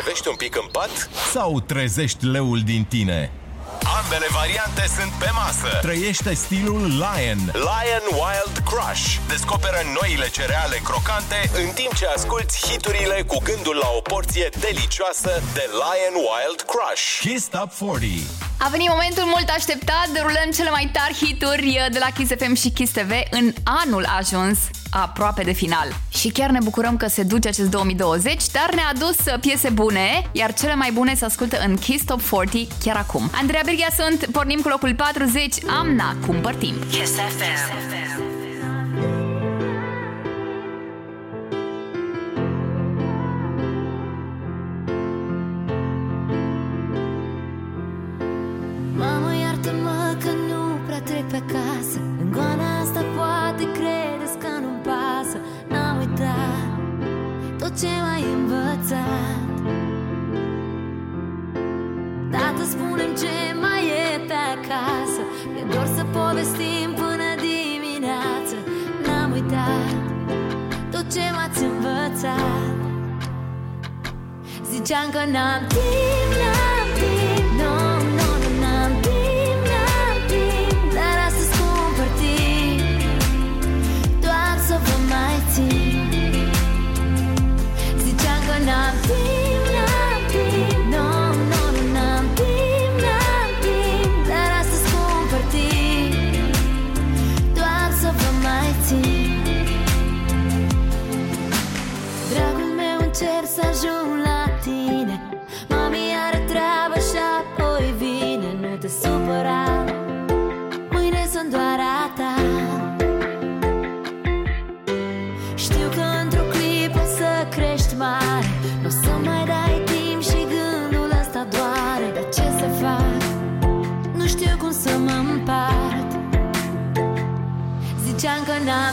îmbolnăvești un pic în pat? Sau trezești leul din tine? Ambele variante sunt pe masă. Trăiește stilul Lion. Lion Wild Crush. Descoperă noile cereale crocante în timp ce asculti hiturile cu gândul la o porție delicioasă de Lion Wild Crush. Kiss Top 40. A venit momentul mult așteptat, derulăm cele mai tari hituri de la Kiss FM și Kiss TV în anul ajuns aproape de final. Și chiar ne bucurăm că se duce acest 2020, dar ne-a adus piese bune, iar cele mai bune se ascultă în Kiss Top 40 chiar acum. Andreea Berghia sunt, pornim cu locul 40, Amna, cumpărtim. Kiss FM. Mamă, ce m-ai învățat. Tată, spunem ce mai e pe acasă. E doar să povestim până dimineață. N-am uitat tot ce m-ați învățat. Ziceam că n-am timp, n-am Can kau nak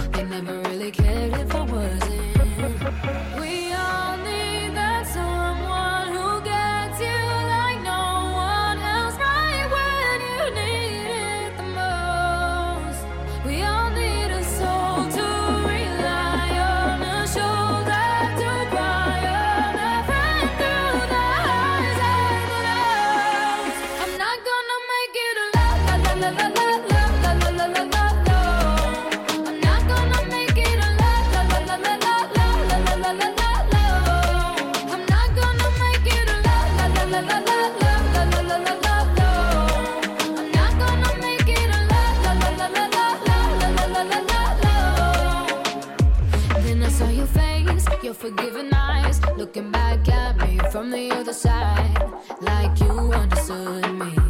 They never really cared if I wasn't. We all the side like you understood me.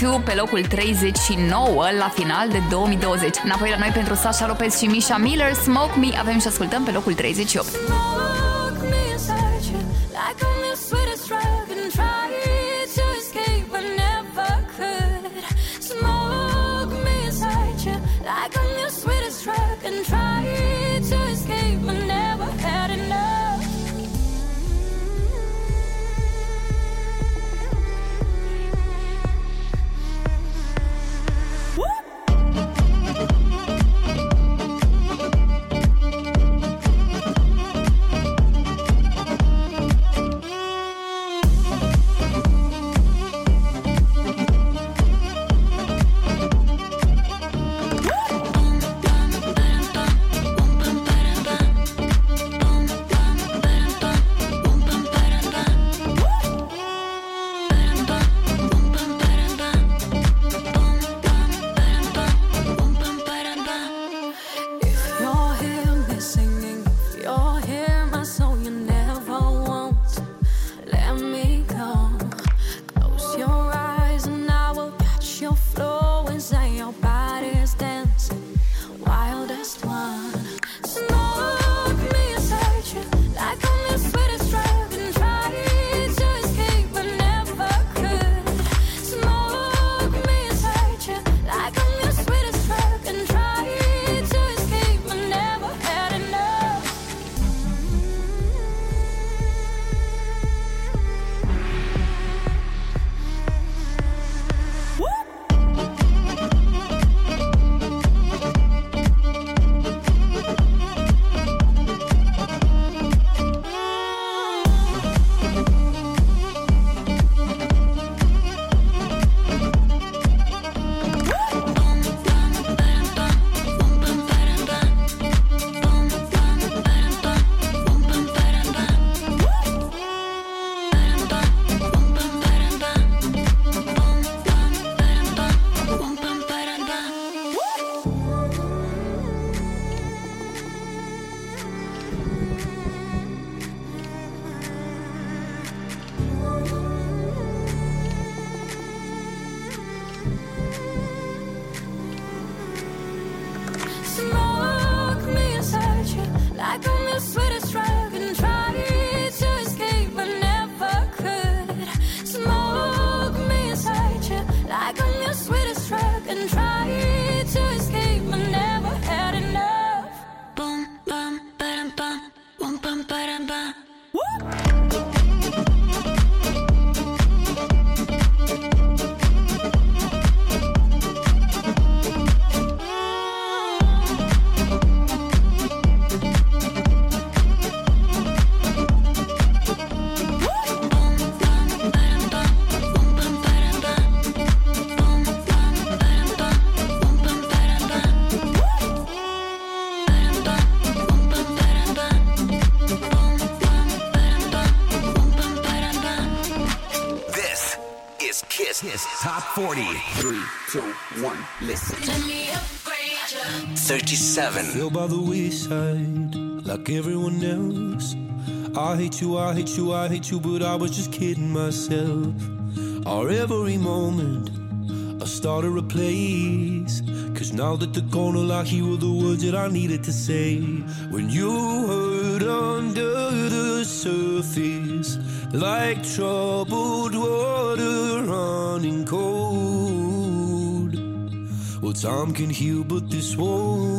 Two pe locul 39 la final de 2020. Înapoi la noi pentru Sasha Lopez și Misha Miller, Smoke Me, avem și ascultăm pe locul 38. 40. 3, 2, 1, listen. 37. Feel by the wayside like everyone else. I hate you, I hate you, I hate you, but I was just kidding myself. Our every moment, I started a place. Cause now that they're gone, all I hear were the words that I needed to say. When you hurt under the surface, like troubled time can heal, but this won't.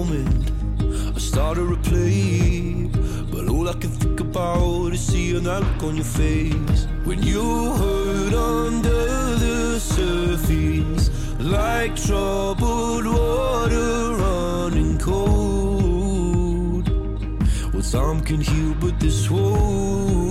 Moment, I started to play, but all I can think about is seeing that look on your face when you hurt under the surface, like troubled water running cold. Well, time can heal, but this won't.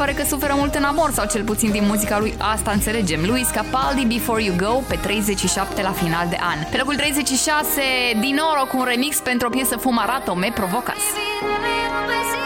Pare că suferă mult în amor, sau cel puțin din muzica lui asta înțelegem. Luis Capaldi, Before You Go, pe 37 la final de an. Pe locul 36, Dinoro cu un remix pentru o piesă Fumarato, Me Provocas. Óyeme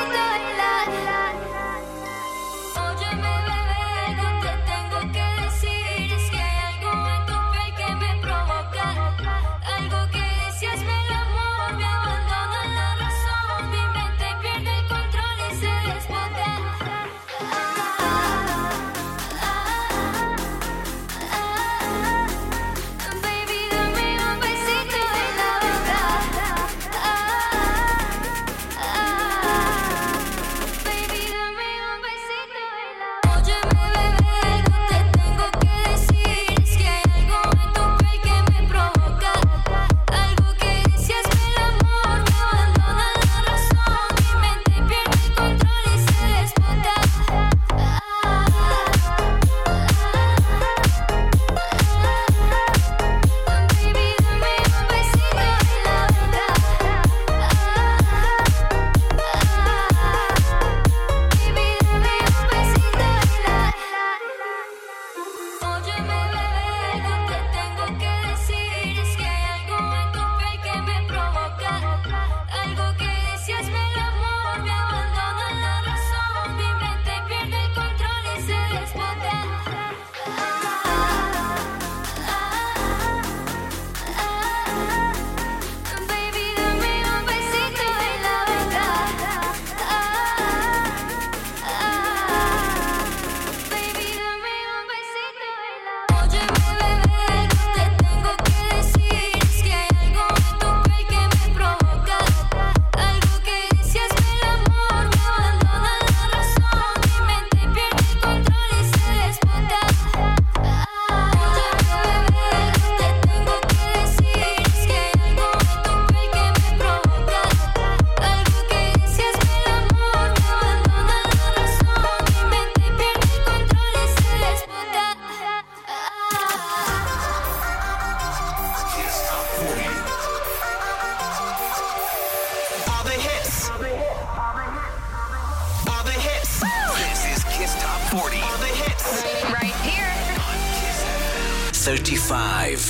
five.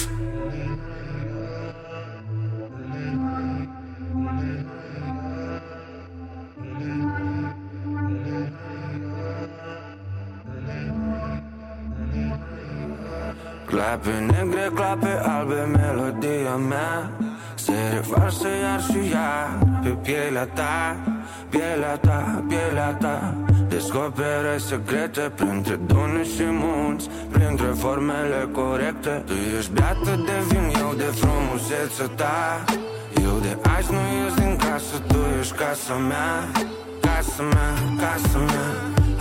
Klapy negre, klapy albe melodija me Sere varse jar su jar Pe pielea ta, pielea ta, pielea ta Descopere secrete printre dune și munți Printre formele corecte. Tu ești beată de vin, eu de frumusețea ta. Eu de azi nu ies din casă, tu ești casa mea Casa mea, casa mea.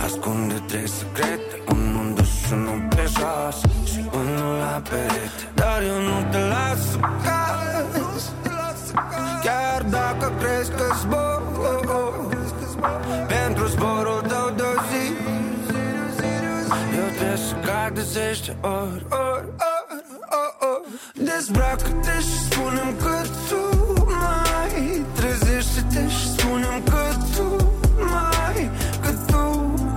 Ascunde trei secrete, unul în dus și unul pe jos Și unul la perete. Dar eu nu te las să cazi Chiar dacă crezi că zbor trebuie să cad de zeci de ori, ori, ori, ori, ori Dezbracă-te și spune-mi că tu mai Trezește-te și spune-mi că tu mai Că tu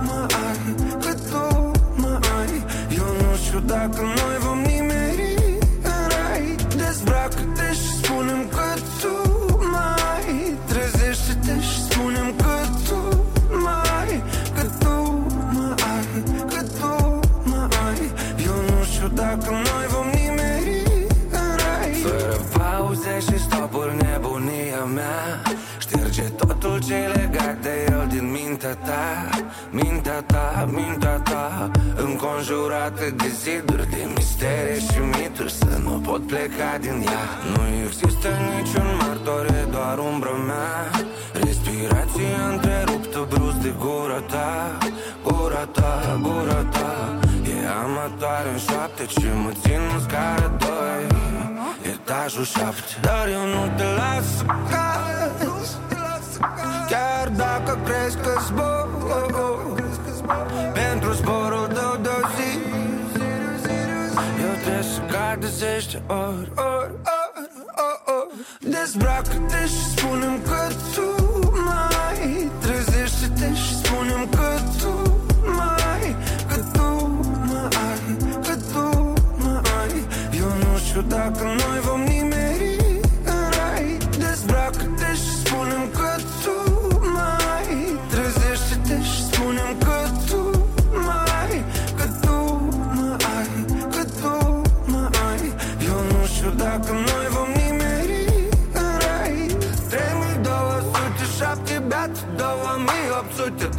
mă ai, că tu mă ai Eu nu știu dacă noi vom mintea ta Mintea ta, mintea ta Înconjurată de ziduri de mistere și mituri Să nu pot pleca din ea. Nu există niciun martore, doar umbră mea. Respirație întreruptă brusc de gura ta Gura ta, gura ta. E amatoare în șoapte ce mă țin în scară doi. Etajul șapte. Dar eu nu te las să cazi Chiar dacă crezi că zbor Pentru zborul tău de o zi Eu trebuie să cad de zeci de ori, ori, ori, ori, ori. Dezbracă-te și spune-mi că tu mai Trezește-te și spune-mi că tu mai Că tu mă ai, că tu mă ai. Eu nu știu dacă noi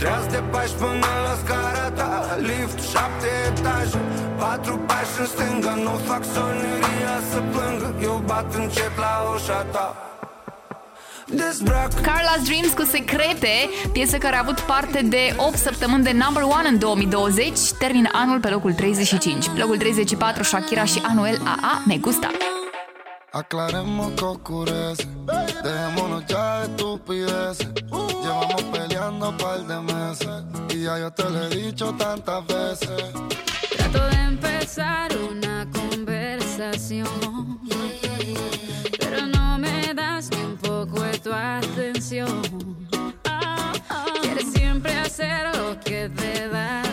Treaz de pași până la scara ta Lift, șapte etaje Patru pași în stânga Nu fac soneria să plângă Eu bat încet la ușa ta Dezbracă Carla's Dreams cu Secrete, piesă care a avut parte de 8 săptămâni de number one în 2020, termină anul pe locul 35. Locul 34, Shakira și Anuel AA, Me Gusta. Aclaremos que oscurece. Dejémonos ya de estupideces. Llevamos peleando un par de meses. Y ya yo te lo he dicho tantas veces. Trato de empezar una conversación, pero no me das ni un poco de tu atención. Quieres siempre hacer lo que te da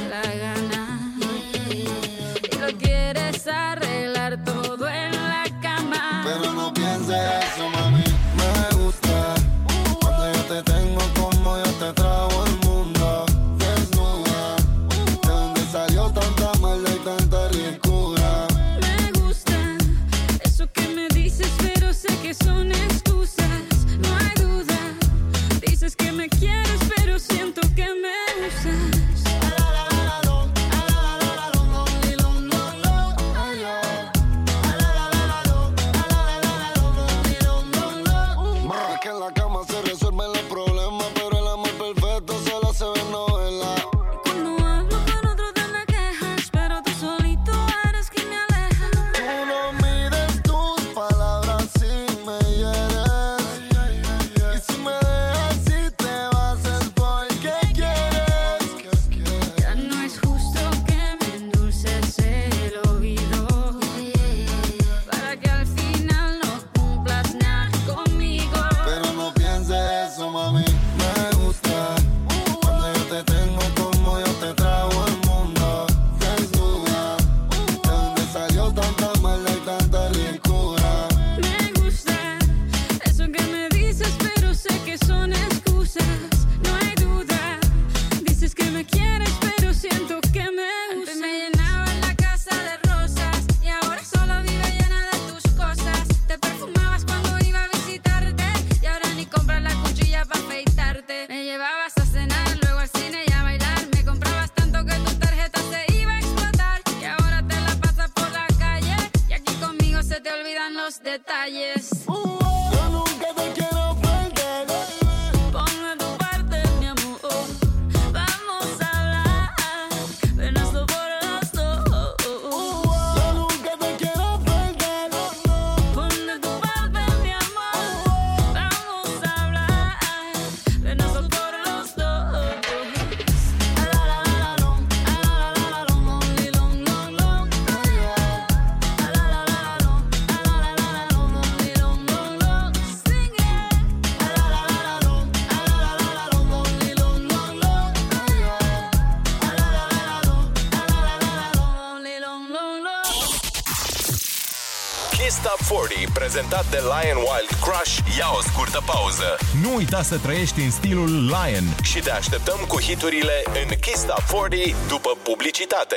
prezentat de Lion Wild Crush, ia o scurtă pauză. Nu uita să trăiești în stilul Lion și te așteptăm cu hiturile în Kiss Top 40 după publicitate.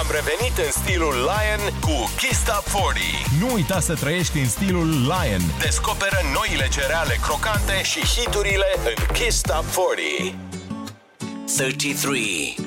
Am revenit în stilul Lion cu Kiss Top 40. Nu uita să trăiești în stilul Lion. Descoperă noile cereale crocante și hiturile în Kiss Top 40. 33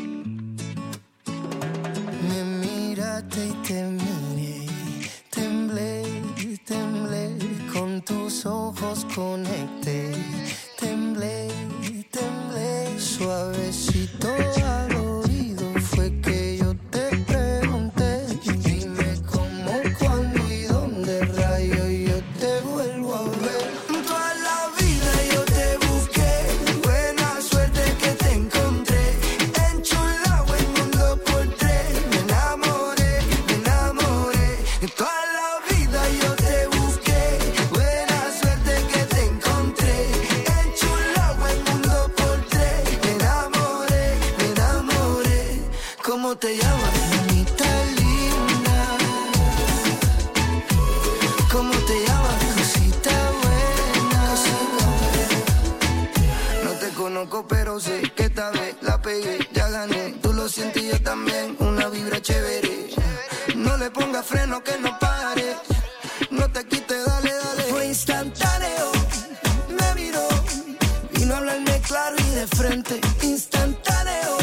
instantáneo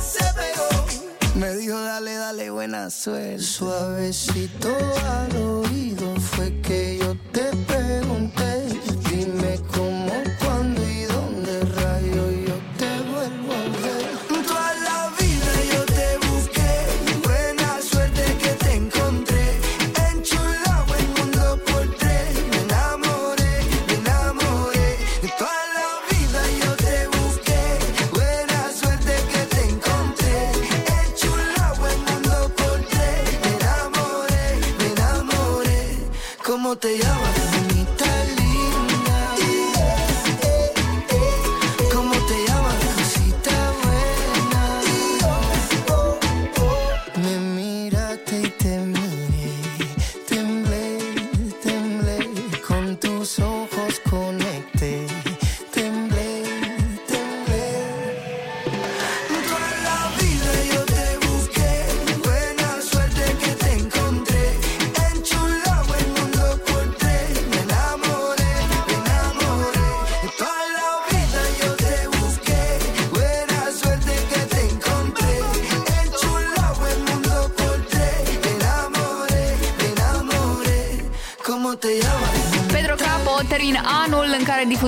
se pegó. Me dijo, dale, dale, buena suerte. Suavecito al oído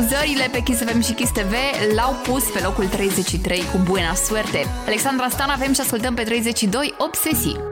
Uzările pe Kiss FM și Kiss TV l-au pus pe locul 33 cu Buena Suerte. Alexandra Stan avem și ascultăm pe 32 Obsesii.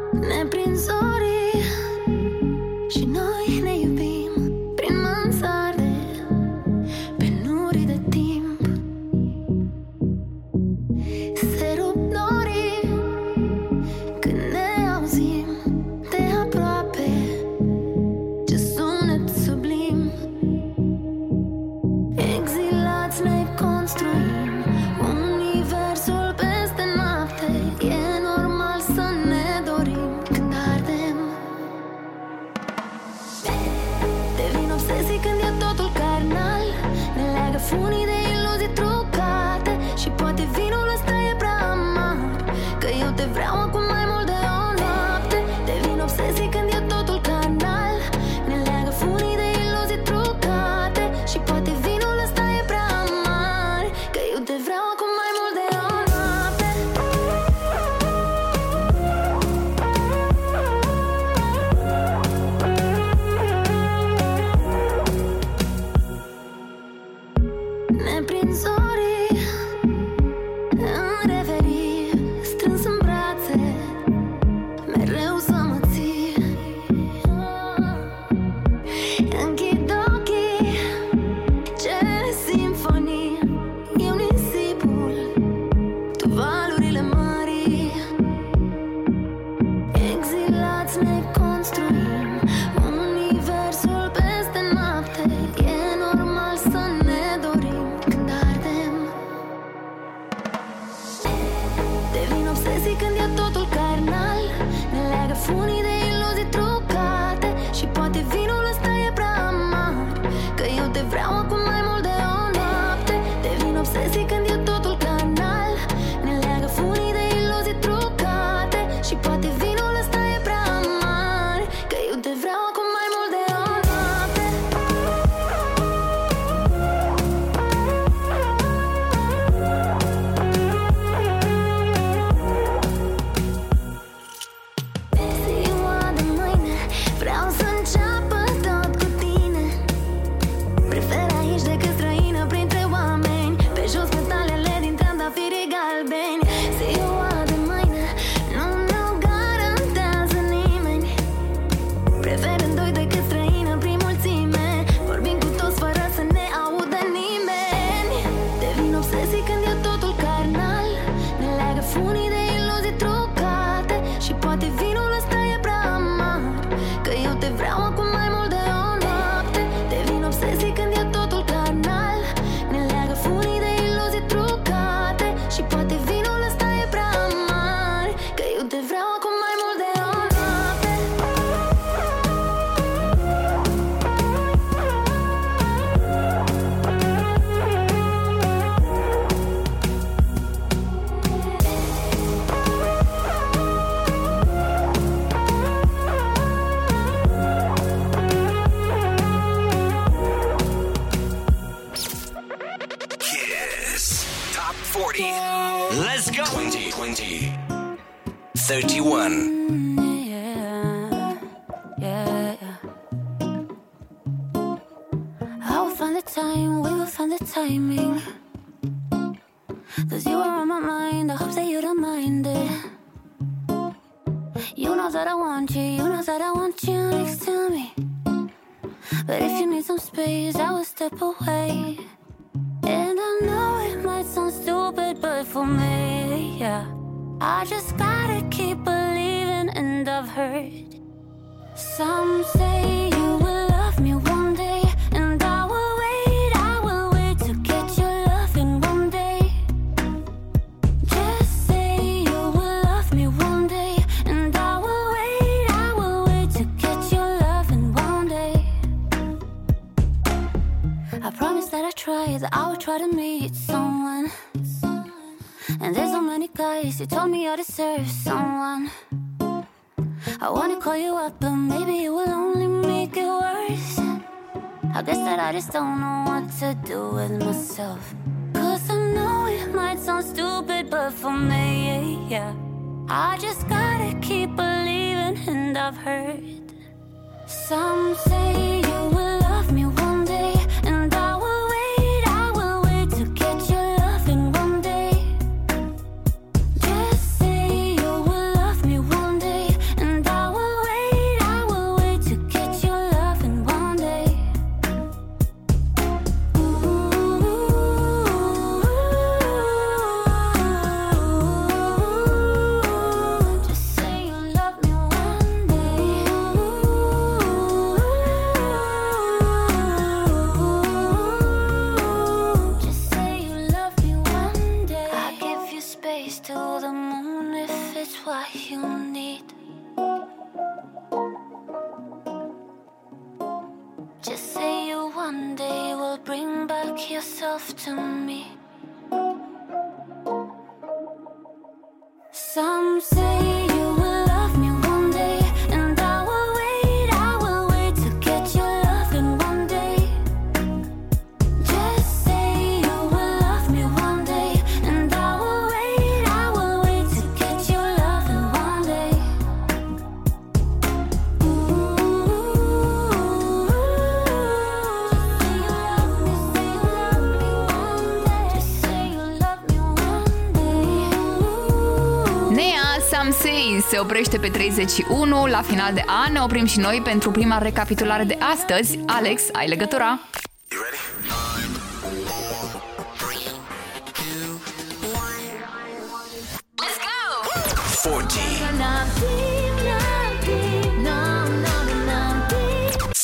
se oprește pe 31. La final de an ne oprim și noi pentru prima recapitulare de astăzi. Alex, ai legătura?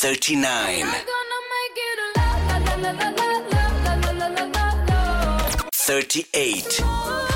Thirty-nine. Thirty-eight.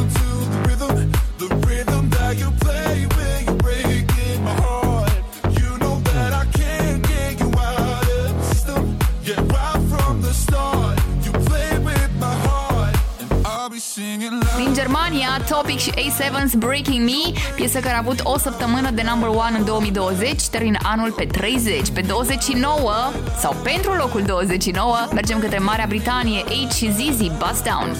Din Germania, Topic și A7's Breaking Me, piesă care a avut o săptămână de number one în 2020, termină anul pe 30, pe 29 sau pentru locul 29, mergem către Marea Britanie, H și Zizi, Bust Down.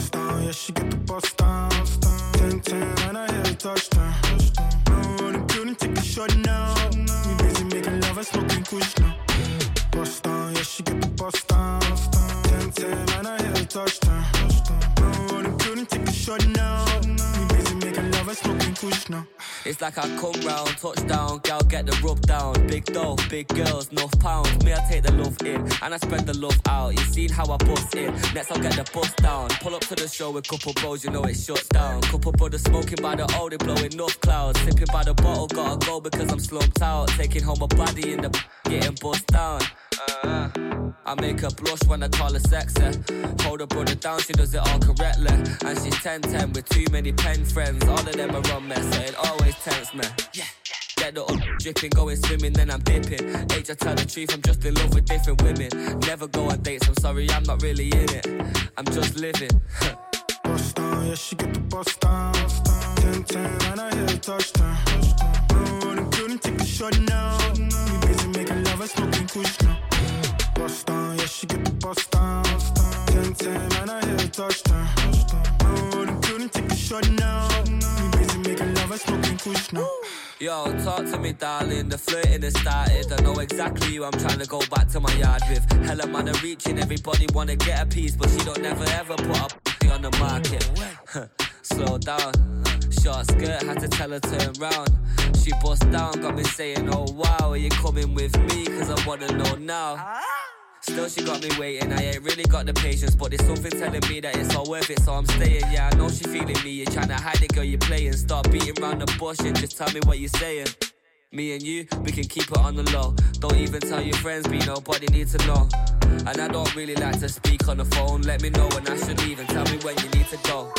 Bust down, yeah, she get building, take a shot now. We busy making love and smoking kush now. It's like I come round, touchdown, gal get the rub down. Big dough, big girls, enough pounds. Me, I take the love in, and I spread the love out. You seen how I bust in, next I'll get the bus down. Pull up to the show with couple bros, you know it shuts down. Couple brothers smoking by the old, they blowing enough clouds. Sipping by the bottle, gotta go because I'm slumped out. Taking home a body in the getting bust down. Uh, I make her blush when I call her sexy. Hold her brother down, she does it all correctly. And she's 10-10 with too many pen friends. All of them are on me, so it always tempts me. Get the up dripping, going swimming, then I'm dipping. Age, I tell the truth, I'm just in love with different women. Never go on dates, I'm sorry, I'm not really in it. I'm just living. Bust down, yeah, she get the bus down. 10 10, and I hear the touchdown. No, in the building, take a shot now. We busy making love and smoking kush now. Bust down, yeah, she get the bus down. 10 10, and I hit the touchdown. The building, take a shot now. We busy making love and smoking kush now. Yo, talk to me, darling. The flirting has started. I know exactly who I'm trying to go back to my yard with. Hella man are reaching, everybody wanna get a piece, but she don't never ever put up on the market. Slow down. Short skirt, had to tell her turn round. She bust down, got me saying, Oh wow, are you coming with me? Cause I wanna know now. Still, she got me waiting. I ain't really got the patience, but there's something telling me that it's all worth it, so I'm staying. Yeah, I know she feeling me. You're trying to hide it, girl, you're playing. Stop beating around the bush and just tell me what you're saying. Me and you, we can keep it on the low. Don't even tell your friends, be nobody needs to know. And I don't really like to speak on the phone. Let me know when I should leave and tell me when you need to go.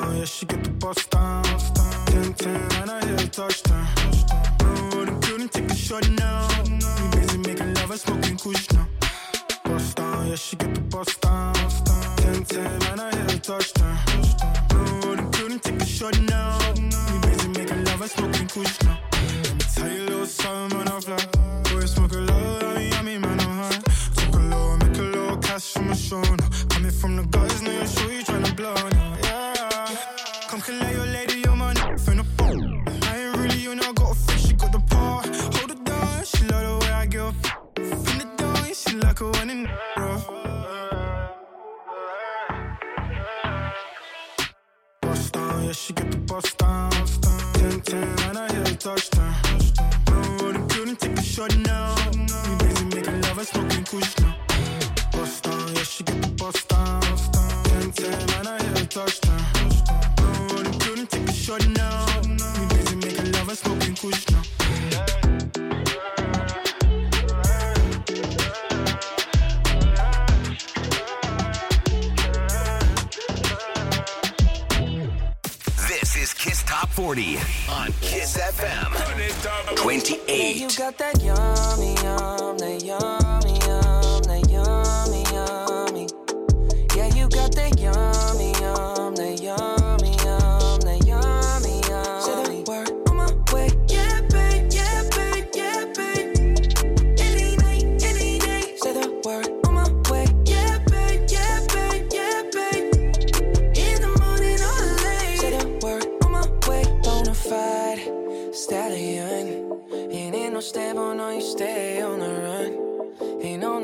Down, yeah, she get the bus down. 10 10, and I hear the touchdown. No, the building, take a shot now. We busy making love and smoking kush now. Bust down, yeah, she get the bus down. 10 10, and I hear the touchdown. No, the building, take a shot now. We busy making love and smoking kush now. Let me tell you a little something when I fly. Boy, smoke a lot, I I man, I'm high. Cash from my show now. Coming from the guys, now you're sure you tryna blow now. Yeah, come collect your lady, you're my n- the phone. I ain't really you know, got a fish, she got the paw. Hold it down, she love the way I a f- From the down, she like a one in rough. Bust down, yeah, she get the bust down. 10 10, and I hear the touchdown. No, the building, take a shot now. We busy making love and smoking kush now. Bust yeah, she get the bust down. 10 10, I hear the touchdown. No, the building, take a shot now. We busy making love and smoking kush now. This is Kiss Top 40 on Kiss FM. 28. You got that yummy, yum, that yum,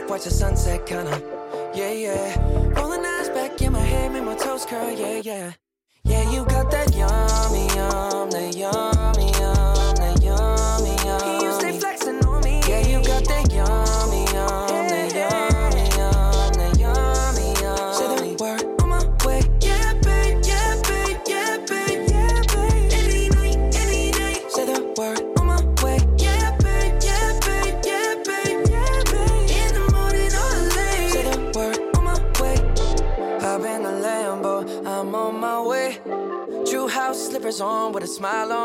back, watch the sunset, kinda. Yeah, yeah. Rolling eyes back in my head, make my toes curl, yeah, yeah. Yeah, you got that yummy, yum, that yum. with a smile on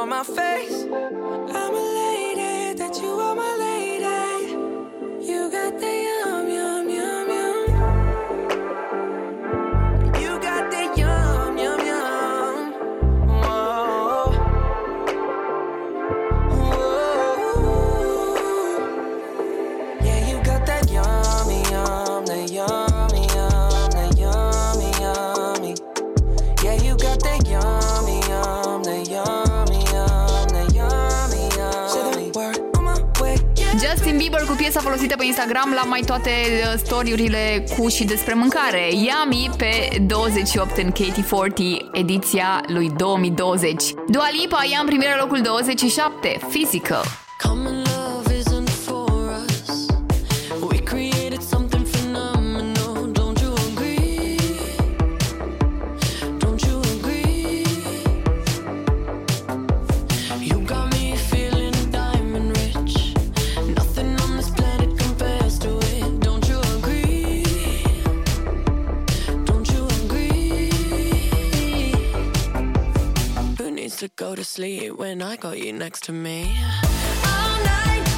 folosită pe Instagram la mai toate uh, storiurile cu și despre mâncare. Yummy pe 28 în KT40, ediția lui 2020. Dua Lipa ia în primire locul 27, Physical. sleep when I got you next to me. All night.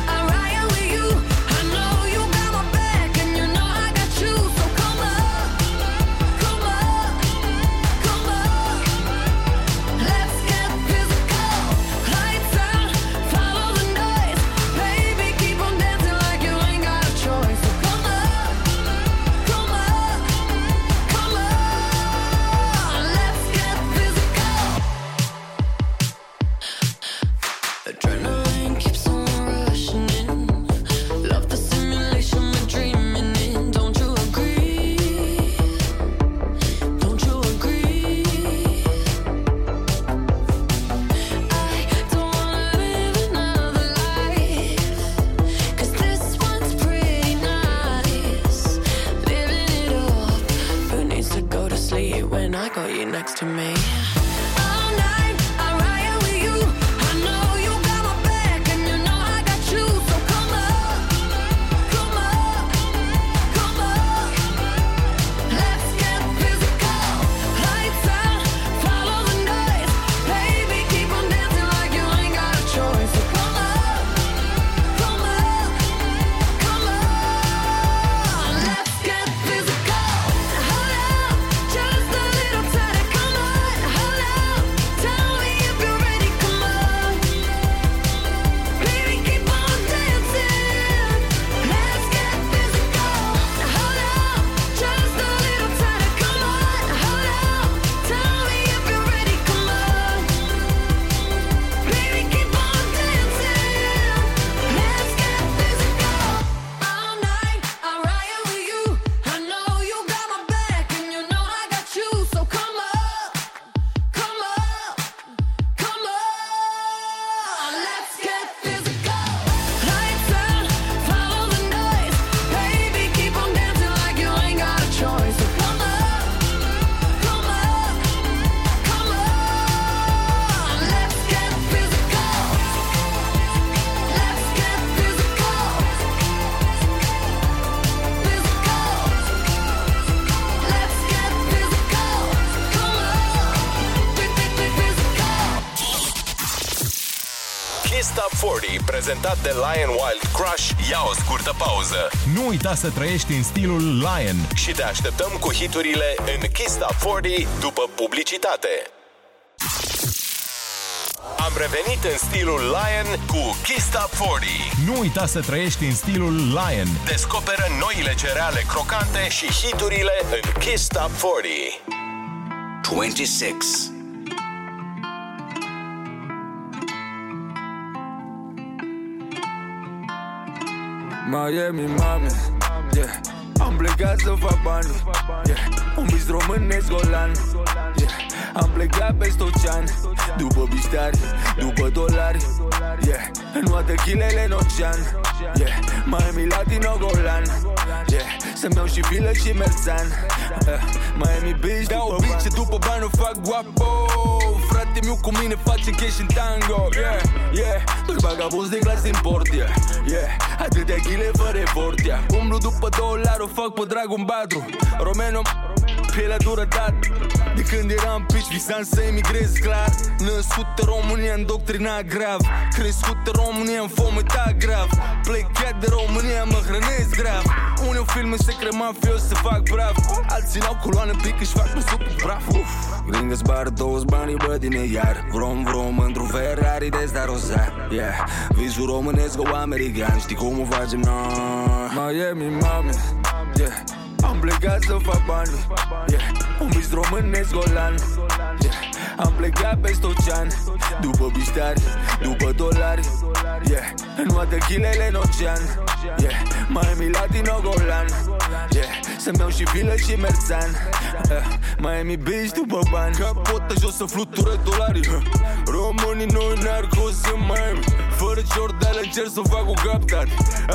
Prezentat de Lion Wild Crush, ia o scurtă pauză. Nu uita să trăiești în stilul Lion. Și te așteptăm cu hiturile în Kiss Stop 40 după publicitate. Am revenit în stilul Lion cu Kiss Top 40. Nu uita să trăiești în stilul Lion. Descoperă noile cereale crocante și hiturile în Kiss Top 40. 26. Miami, mame, yeah. Am plecat să fac bani, yeah. Un bis românesc golan, yeah. Am plecat peste ocean După biștari, după dolari, yeah. În toate chilele în ocean, yeah. Miami Latino golan, yeah. Să-mi iau și filă și merțan uh, Miami Beach Dau după bice după bani o fac guapo. Frate meu cu mine facem cash în tango. Yeah, yeah. Doi vagabonzi de clasă import, yeah, yeah. Atâtea chile fără efort, yeah. Umblu după dolari, o fac pe dragul badru Romeno, pielea dură dat De când eram pici, visam să emigrez clar. Născut în România, îndoctrinat grav. Crescut în România, în fometat grav. Plecat de România, mă hrănesc grav. Unii filme secret mafios să fac brav. Alții n-au coloană pic, își fac născut cu praf. Uf, Gringă bar toți banii, bă, din ei iar. Vrom, vrom, într-un Ferrari de sta roza Yeah, visul românesc o american Știi cum o facem noi? Miami, mame, yeah am plecat să fac bani yeah. Un bis românesc golan yeah. Am plecat peste ocean După biștari, după dolari yeah. În toate chilele în ocean yeah. Miami Latino golan yeah. Să-mi iau și vilă și merțan uh. Miami Beach după bani Capotă jos să flutură dolari uh. Românii noi narcos în Miami Fără Jordan încerc să fac o captat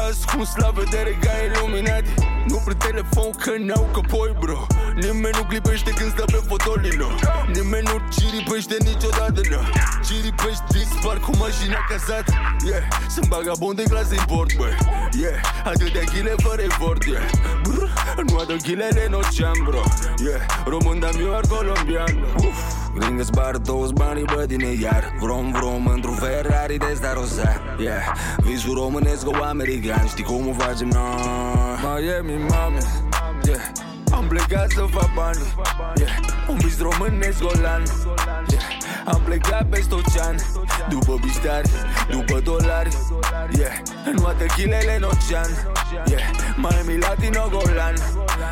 Ascuns la vedere ca iluminat Nu prin telefon că n-au căpoi bro Nimeni nu clipește când stă pe fotolino Nimeni nu ciripește niciodată no. Ciripești dispar cu mașina cazată yeah. Sunt vagabond de clasă import băi yeah. Atâtea chile fără efort yeah. Brr, Nu adă chilele în ocean bro yeah. Român dar mi colombian Uf. Gringă bar toți banii bă din ei iar Vrom vrom într-un Ferrari de sta rosa yeah. Visul românesc o american Știi cum o facem noi Miami mame yeah. Am plecat să fac bani yeah. Un bis românesc golan yeah. Am plecat peste ocean După biștari, după dolari yeah. În toate chilele în ocean yeah. Miami Latino golan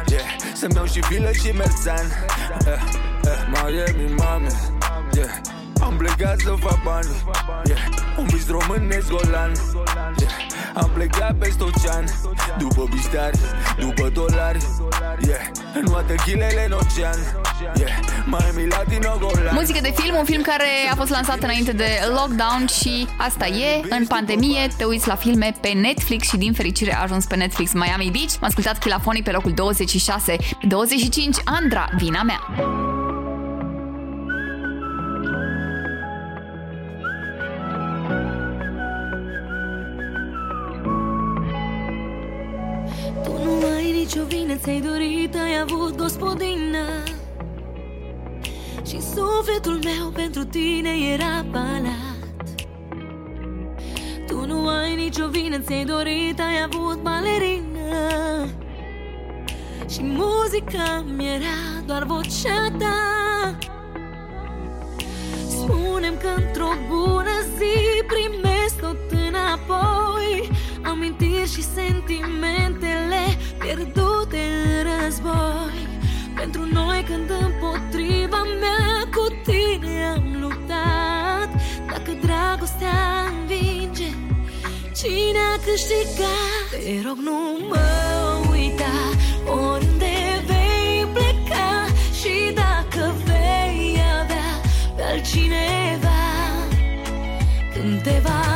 yeah. Să-mi iau și filă și merțan uh, uh. Miami mame yeah. Am plecat să fac bani yeah. Un bis românesc golan yeah. Am plecat peste ocean După biștari, după dolari yeah. În toate chilele în ocean yeah. Miami Latino golan Muzică de film, un film care a fost lansat înainte de lockdown și asta e, în pandemie te uiți la filme pe Netflix și din fericire a ajuns pe Netflix Miami Beach. M-a ascultat Chilafonii pe locul 26, 25, Andra, vina mea. Avut gospodină. Și sufletul meu pentru tine era palat. Tu nu ai nicio vină, ți-ai dorit, ai avut balerină. Și muzica mi era doar vocea ta. Spunem că într-o bună zi primesc tot înapoi Amintiri și sentimentele pierdute în război. Pentru noi când împotriva mea cu tine am luptat. Dacă dragostea învinge, cine a câștigat? Te rog nu mă uita, oriunde vei pleca. Și dacă vei avea pe altcineva Când te va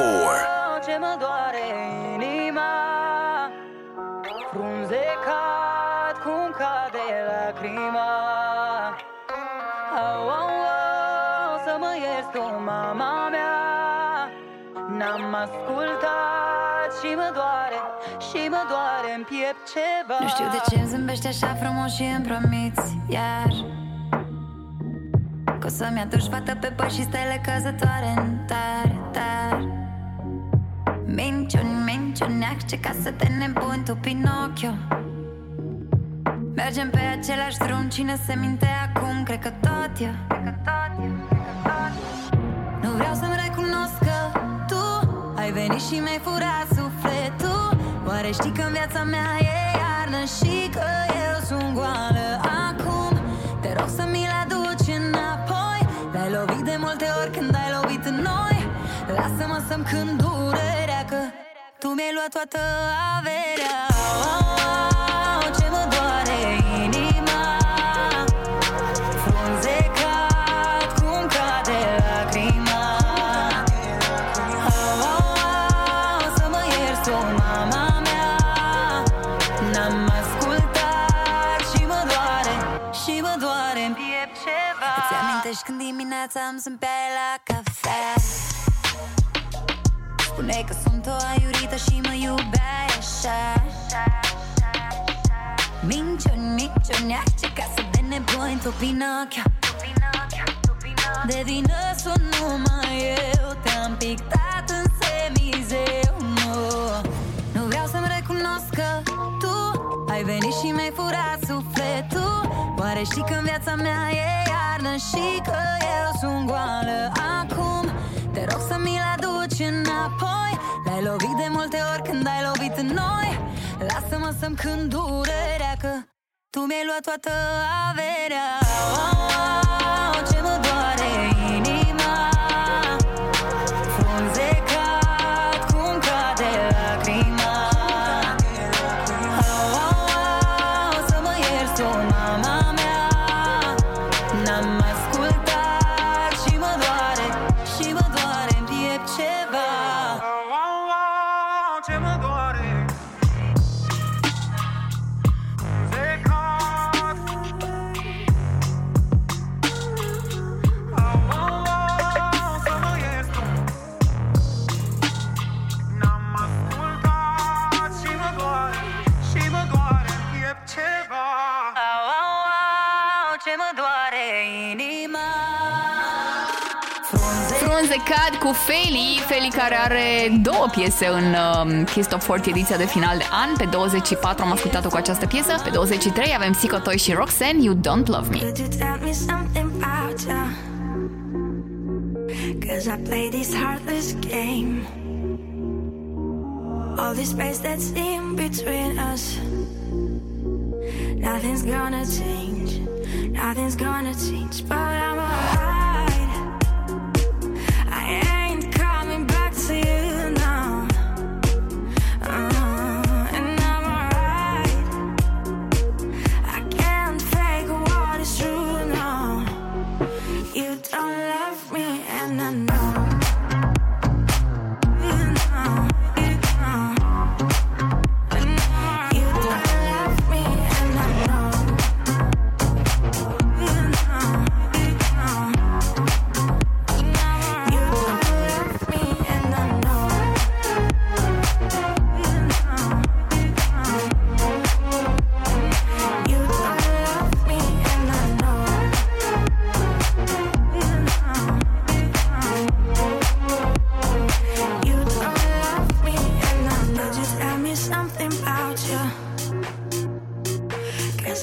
24. Ce mă doare inima Frunzecat cum cade lacrima. Au, au, au, să mă ierți tu, mama mea. N-am ascultat și mă doare Și mă doare în piept ceva. Nu știu de ce îmi zâmbești așa frumos și îmi promiți Iar Că o să-mi aduci fată pe păi și stele căzătoare în tare, tare Minciuni, minciuni, ce ca să te nebuni tu, Pinocchio. Mergem pe același drum, cine se minte acum? Cred că tot eu. Nu vreau să-mi recunosc că tu Ai venit și mi-ai furat sufletul. Oare știi că în viața mea e iarnă Și că eu sunt goală acum? Te rog să mi-l aduci înapoi. L-ai lovit de multe ori când ai lovit în noi. Lasă-mă să-mi cânt durerea Că tu me lo ato a toa Minciuni, minciuni, ce ca să de nebuni tu Pinocchio De vină sunt numai eu Te-am pictat în semizeu nu. nu vreau să-mi recunosc că tu Ai venit și mi-ai furat sufletul. Oare știi că în viața mea e iarnă Și că eu sunt goală acum Te rog să mi-l aduci înapoi. L-ai lovit de multe ori când ai lovit în noi. Lasă-mă să-mi cânt durerea Că tu mi-ai luat toată averea. Au, au, au, ce mă doare inima cu Feli, Feli care are două piese în um, uh, Kiss Top 40 ediția de final de an. Pe 24 am ascultat-o cu această piesă, pe 23 avem Sico Toy și Roxanne, You Don't Love Me. All this space that's in between us. Nothing's gonna change. Nothing's gonna change But I'm alright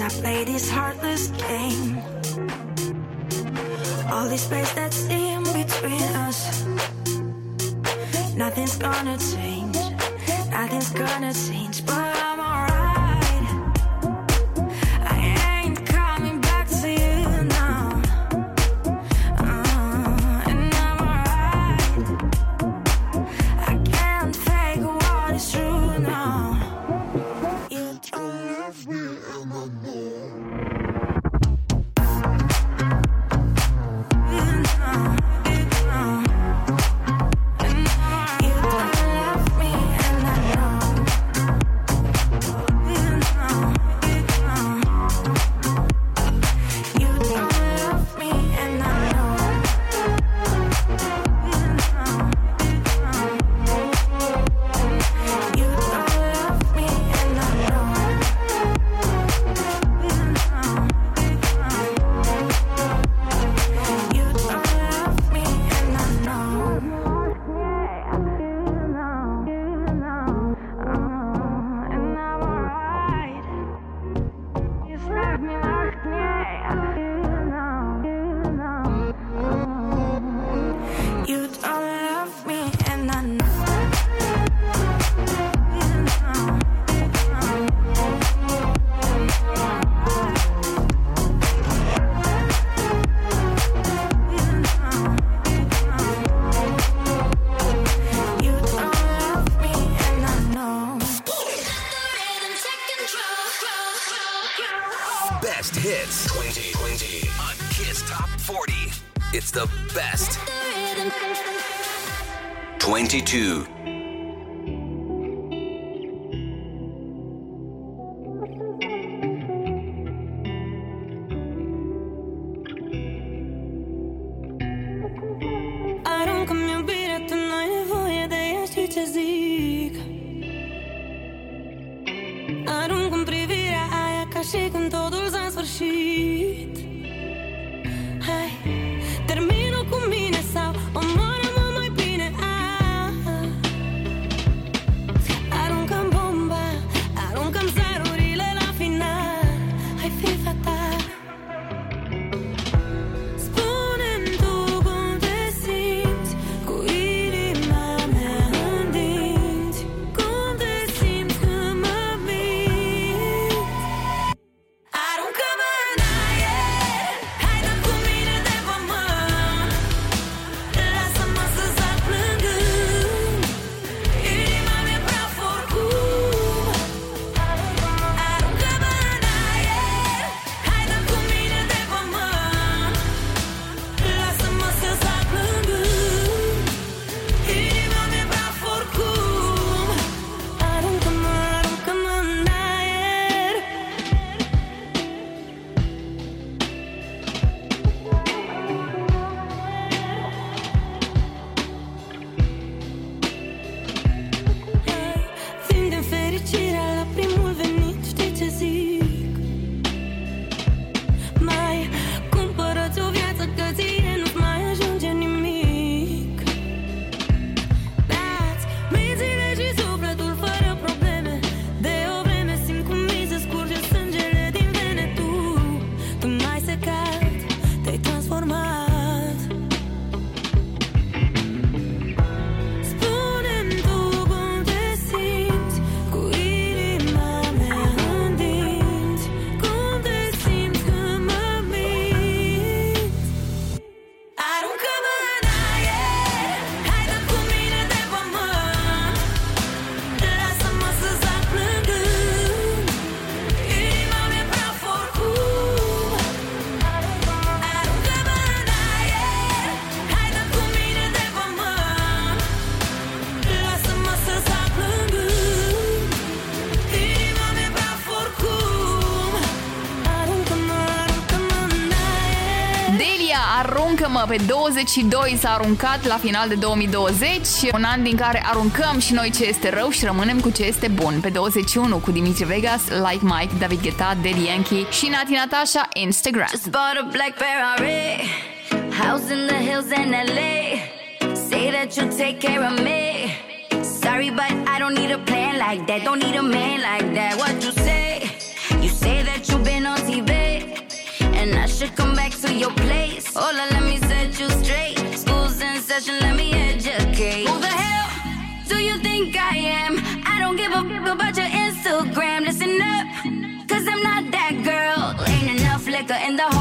I play this heartless game. All this space that's in between us. Nothing's gonna change. Nothing's gonna change. Pe 22 s-a aruncat la final de 2020, un an din care aruncăm și noi ce este rău și rămânem cu ce este bun. Pe 21 cu Dimitri Vegas, Like Mike, David Guetta, Daddy Yankee și Nati Natasha, Instagram. Just bought a black Ferrari, house in the hills in LA. Say that you'll take care of me. Sorry, but I don't need a plan like that. Don't need a man like that. What you say? You say that you've been on TV, and I should come back to your place. Hola, let me session, let me educate. Who the hell do you think I am? I don't give a f- about your Instagram. Listen up, cause I'm not that girl. Ain't enough liquor in the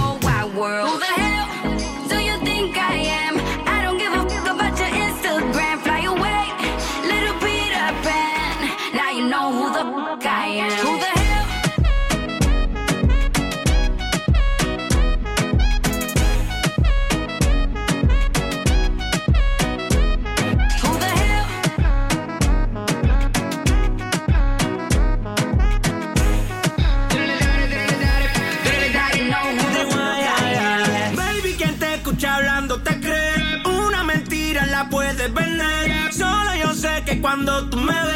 cuando tú me ves,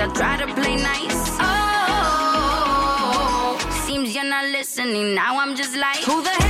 I try to play nice. Oh, seems you're not listening. Now I'm just like, who the hell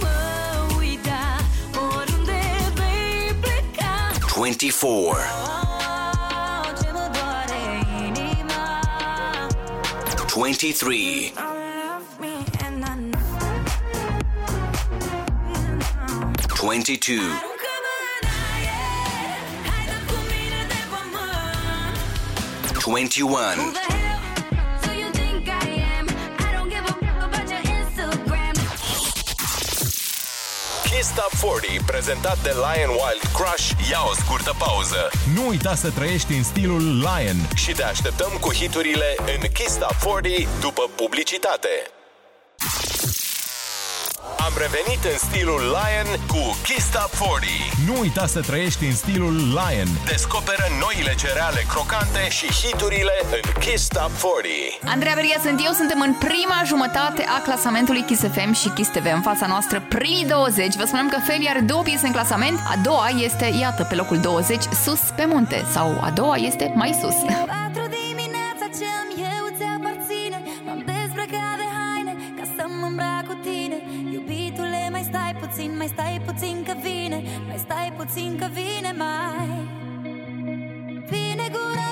24. Twenty-three. Twenty-two. Twenty-one. Kiss Top 40, prezentat de Lion Wild Crush, ia o scurtă pauză. Nu uita să trăiești în stilul Lion. Și te așteptăm cu hiturile în Kiss Top 40 după publicitate. Am revenit în stilul Lion cu Kiss Top 40. Nu uita să trăiești în stilul Lion. Descoperă noile cereale crocante și hiturile în Kiss Top 40. Andreea Beria sunt eu, suntem în prima jumătate a clasamentului Kiss FM și Kiss TV. În fața noastră, primii 20. Vă spunem că Feli are două piese în clasament. A doua este, iată, pe locul 20, Sus pe munte. Sau a doua este Mai sus. Puțin, mai stai puțin că vine Mai stai puțin că vine mai. Vine gura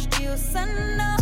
still sun up.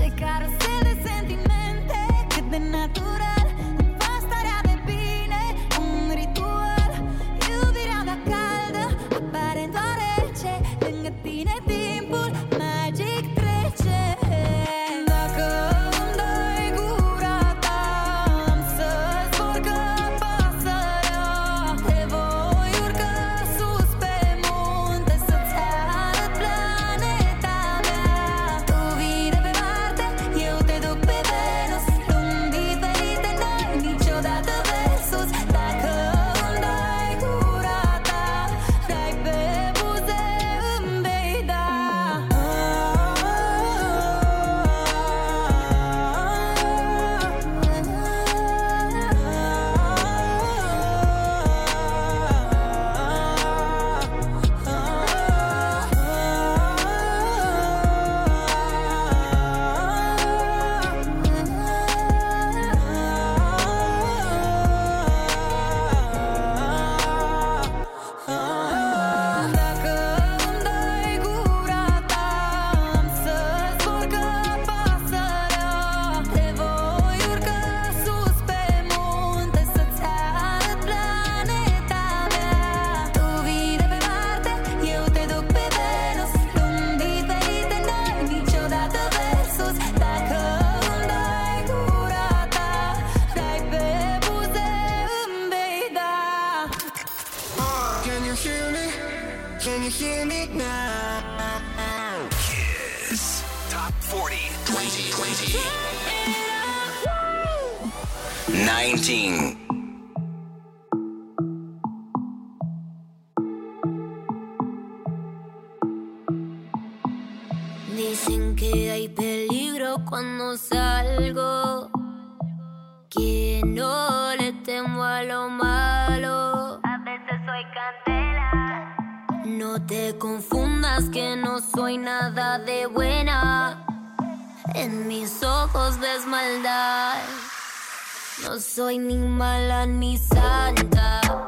Soy nada de buena. En mis ojos ves maldad. No soy ni mala ni santa.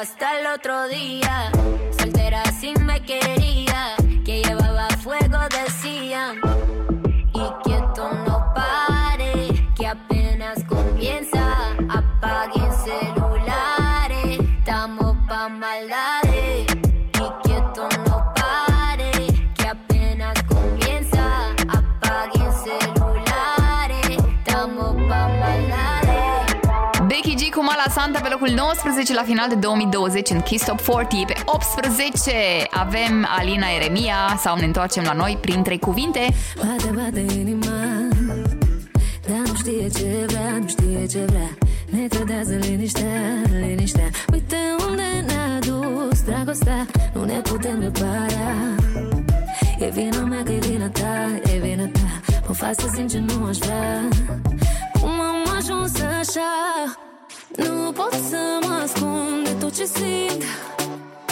hasta el otro día. Soltera si me quería, que llevaba fuego decían. Y quieto no pare, que apenas comienza. Apaguen celulares, estamos pa' maldad. locul 19 la final de 2020 în Kiss Top 40. Pe 18 avem Alina Eremia sau ne întoarcem la noi prin trei cuvinte. Bate, bate inima, dar nu știe ce vrea, nu știe ce vrea. Ne trădează liniștea, liniștea Uite unde ne-a dus dragostea Nu ne putem repara E vina mea că e vina ta, e vina ta Mă fac să simt ce nu aș vrea Cum am ajuns așa nu pot să mă ascund de tot ce simt.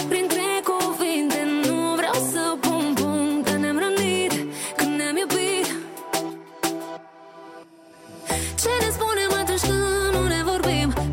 Printre cuvinte nu vreau să pun punct Că ne-am rănit când ne-am iubit. Ce ne spunem atunci când nu ne vorbim?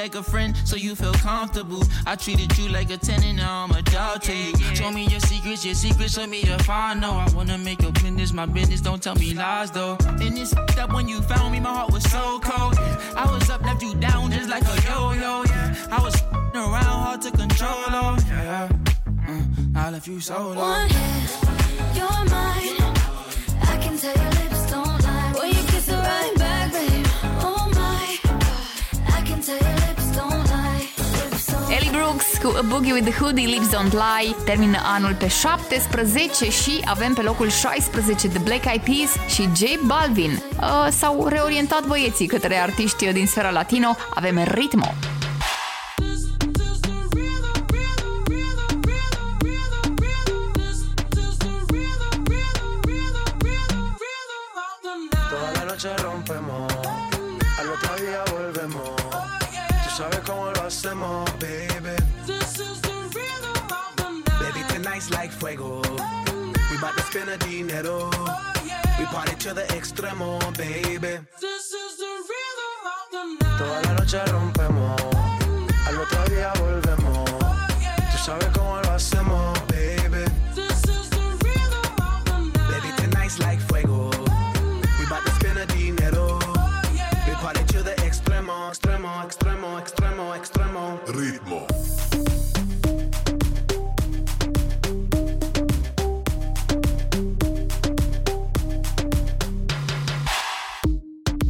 Like a friend, so you feel comfortable. I treated you like a tenant, now I'm a dog to you. Show me your secrets, your secrets, show me if I know. I wanna make your business my business, don't tell me lies though. And it's up when you found me, my heart was so cold. I was up, left you down just like a yo-yo, yeah. I was around, hard to control, oh, yeah. Mm, I left you so low. One hit, Brooks cu A Boogie with the Hoodie, Lips Don't Lie termină anul pe 17 și avem pe locul 16 The Black Eyed Peas și J Balvin. Uh, s-au reorientat băieții către artiști din sfera latino, avem Ritmo. dinero. Oh, yeah. We party to the extremo, baby. This is the rhythm. Toda la noche rompemos, al otro día volvemos. Tú sabes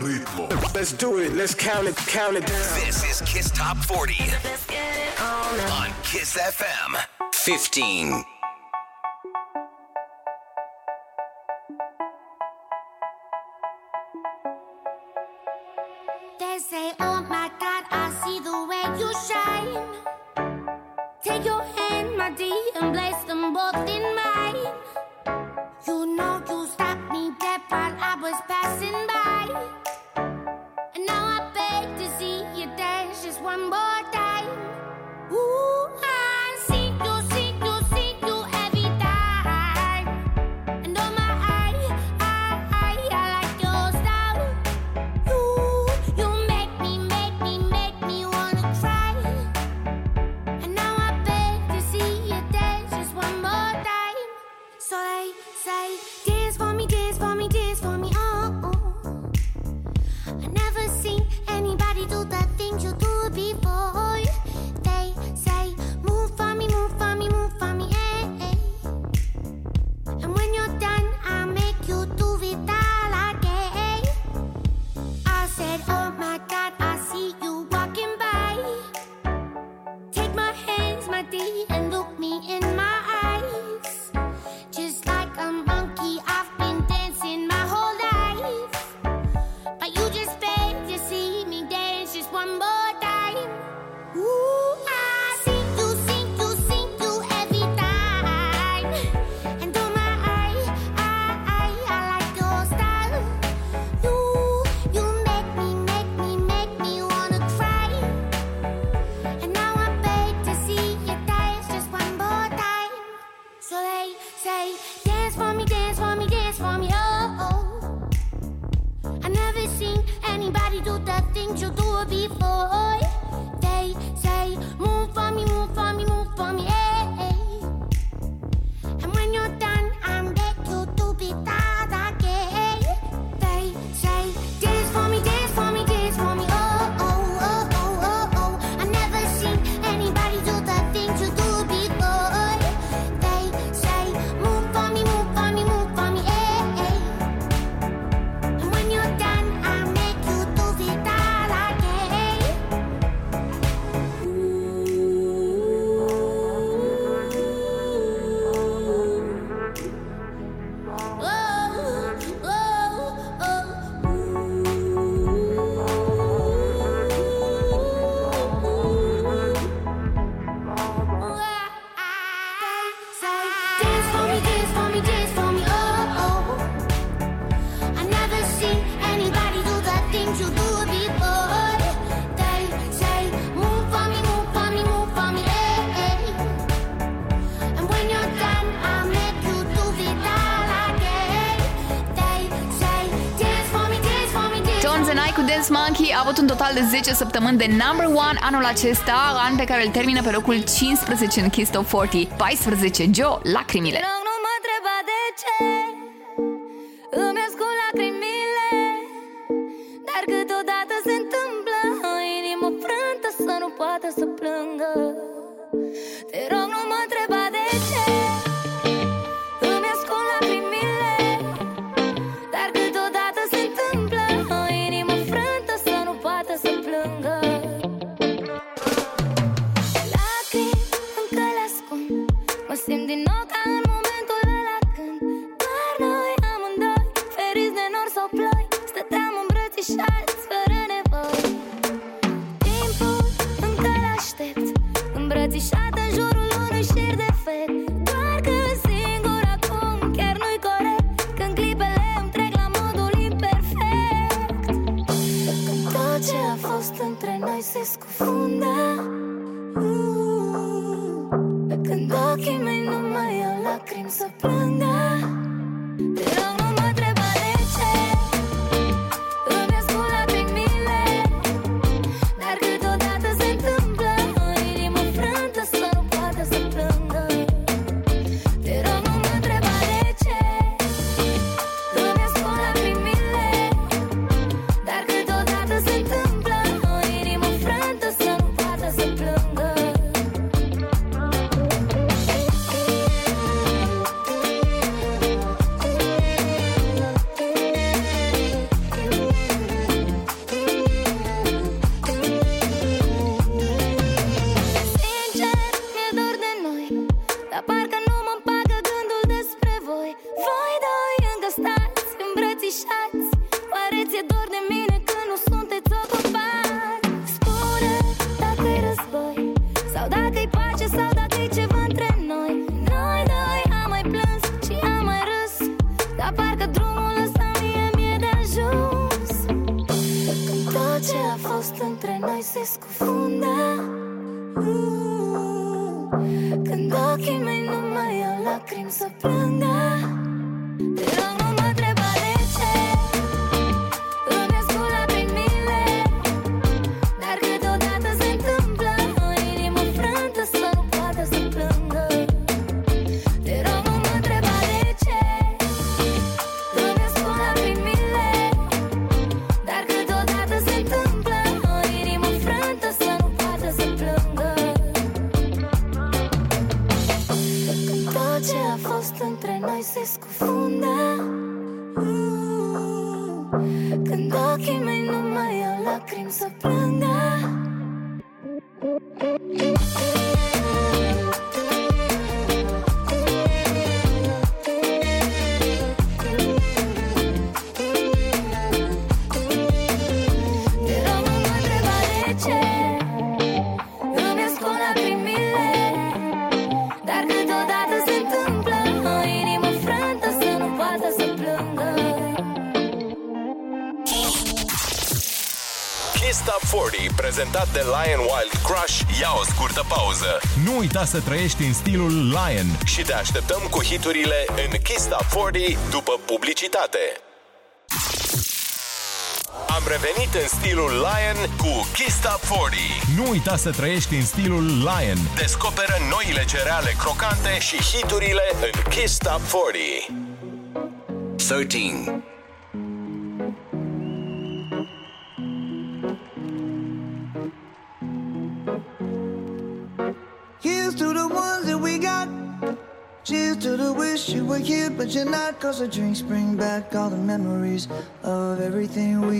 Ritmo. Let's do it. Let's count it, count it down. This is Kiss Top 40 on Kiss FM 15. avut un total de 10 săptămâni de number one anul acesta, an pe care îl termină pe locul 15 în Kiss Top 40. 14, Joe, lacrimile. îmbrățișat în jurul prezentat de Lion Wild Crush, ia o scurtă pauză. Nu uita să trăiești în stilul Lion. Și te așteptăm cu hiturile în Kiss Stop 40 după publicitate. Am revenit în stilul Lion cu Kiss Stop 40. Nu uita să trăiești în stilul Lion. Descoperă noile cereale crocante și hiturile în Kiss Stop 40. 13. Cause the drinks bring back all the memories of everything we've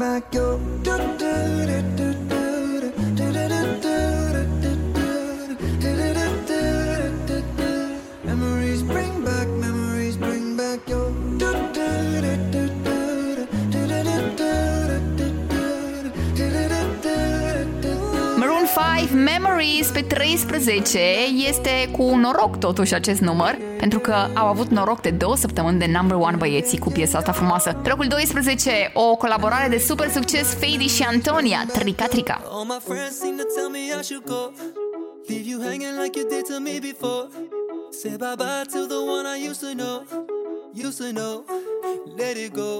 back your. do do do do Memories pe 13 este cu noroc totuși acest număr pentru că au avut noroc de două săptămâni de number one băieții cu piesa asta frumoasă. Pe locul 12 o colaborare de super succes Fady și Antonia, Trica Trica. All my friends seem to tell me I should go. Leave you hanging like you did to me before. Say bye bye to the one I used to know. Used to know. Let it go.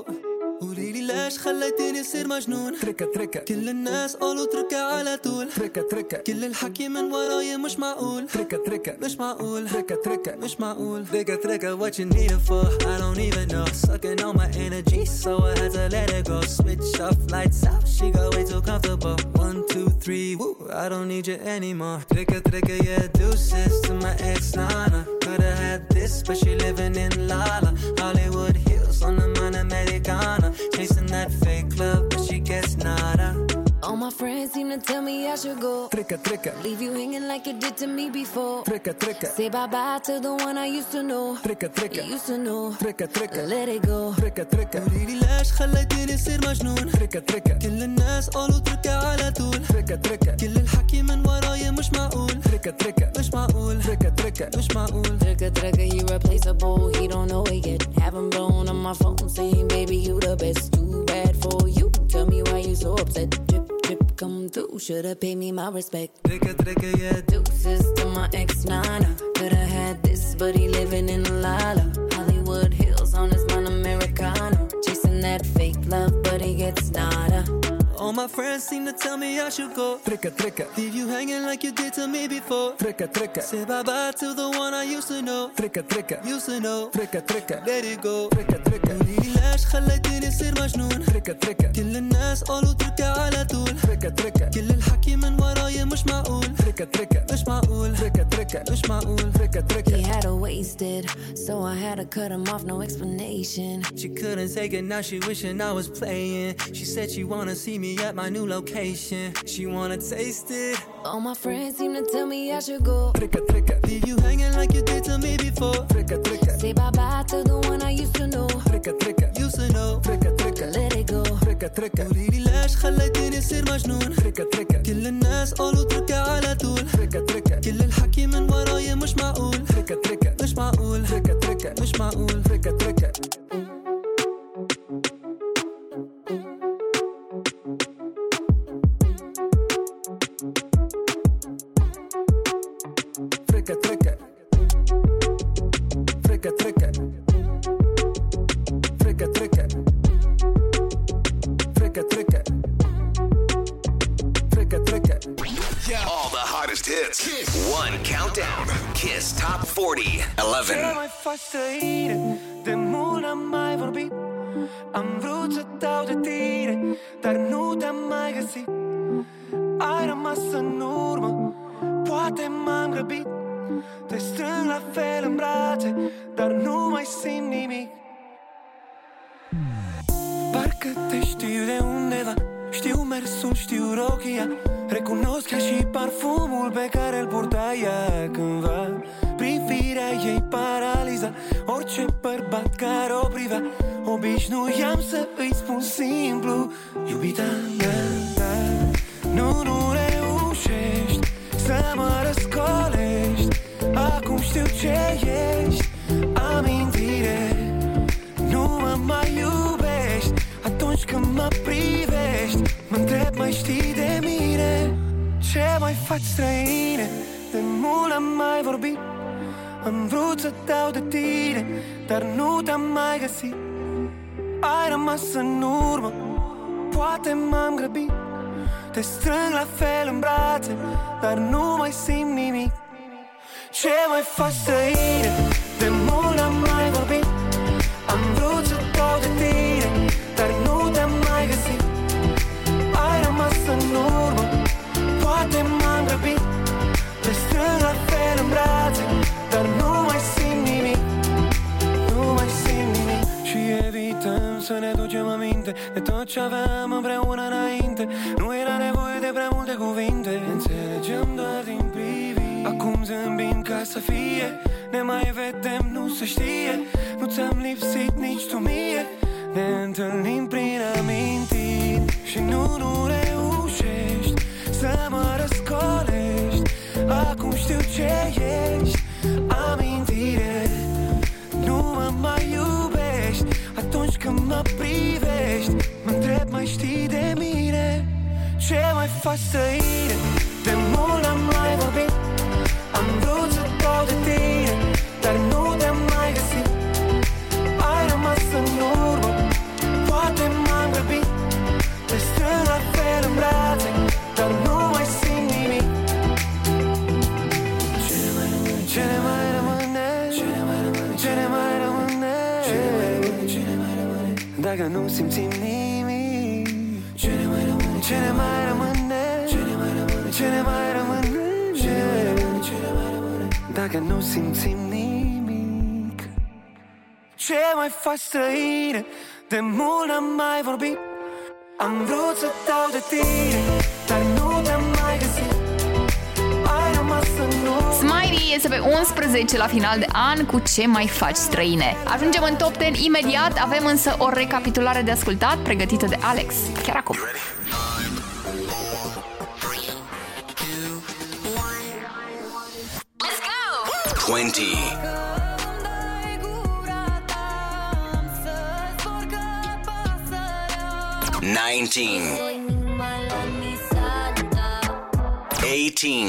قولي لي ليش خليتيني صير مجنون تركة تركة كل الناس قالوا تركة على طول تركة تركة كل الحكي من وراي مش معقول تركة تركة مش معقول تركة تركة مش معقول تركة تركة what you need it for I don't even know sucking on my energy so I had to let it go switch off lights out she got way too comfortable one two three woo I don't need you anymore تركة تركة yeah deuces to my ex Nana could've had this but she living in Lala Hollywood Hills on the Americana chasing that fake love but she gets nada All my friends seem to tell me I should go. Tricka, tricka. Leave you hanging like you did to me before. Tricka, tricka. Say bye bye to the one I used to know. Tricka, tricka. You used to know. Tricka, tricka. Let it go. تركة تركة قولي لي ليش خليتيني صير مجنون تركة تركة كل الناس قالوا تركة على طول تركة تركة كل الحكي من وراي مش معقول تركة تركة مش معقول تركة تركة مش معقول Trigger, trigger, he replaceable. He don't know it yet. Haven't blown on my phone saying, baby, you the best. Too bad for you. Tell me why you so upset. come through. Should've paid me my respect. Tricky, tricky, yeah. Deuces to my ex nana. Could've had this, but he living in lala. Hollywood Hills on his non Americano. Chasing that fake love, but he gets nada. All my friends seem to tell me I should go. Tricka, tricka. Leave you hanging like you did to me before. Tricka, tricka. Say bye bye to the one I used to know. Tricka, tricka. Used to know. Tricka, tricka. Let it go. Tricka, tricka. قولي ليش خليتني اصير مجنون. Tricka, tricka. كل الناس قالوا اتركها على طول. Tricka, tricka. كل الحكي من ورايا مش معقول. Tricka, tricka. مش معقول. Tricka, مش معقول. Tricka, tricka. He had her wasted, so I had to cut him off, no explanation. She couldn't take it, now she wishing I was playing. She said she wanna see me at my new location. She wanna taste it. All my friends seem to tell me I should go. Tricka, tricka. Leave you hanging like you did to me before. Tricka, tricka. Say bye bye to the one I used to know. Tricka, tricka. Used to know. Tricka, tricka. Let it go. Tricka, tricka. قولي لي ليش خليتني اصير مجنون. Tricka, tricka. كل الناس قالوا اتركها على طول. Tricka, tricka. كل الحكي من من ورايا مش معقول. تركة تركة. مش معقول. تركة تركة. مش معقول. تركة تركة. te string la fête 11 la final de an cu Ce mai faci străine. Ajungem în top 10 imediat, avem însă o recapitulare de ascultat pregătită de Alex. Chiar acum. Let's go! 20. Nineteen. Eighteen.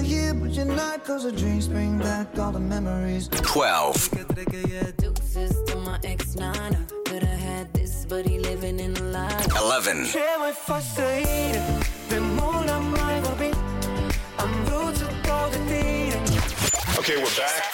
here, but you're not. Cause the dreams bring back all the memories. 12. Deuces to my ex nana. Could have had this, but he living in a lie. 11. Okay, we're back.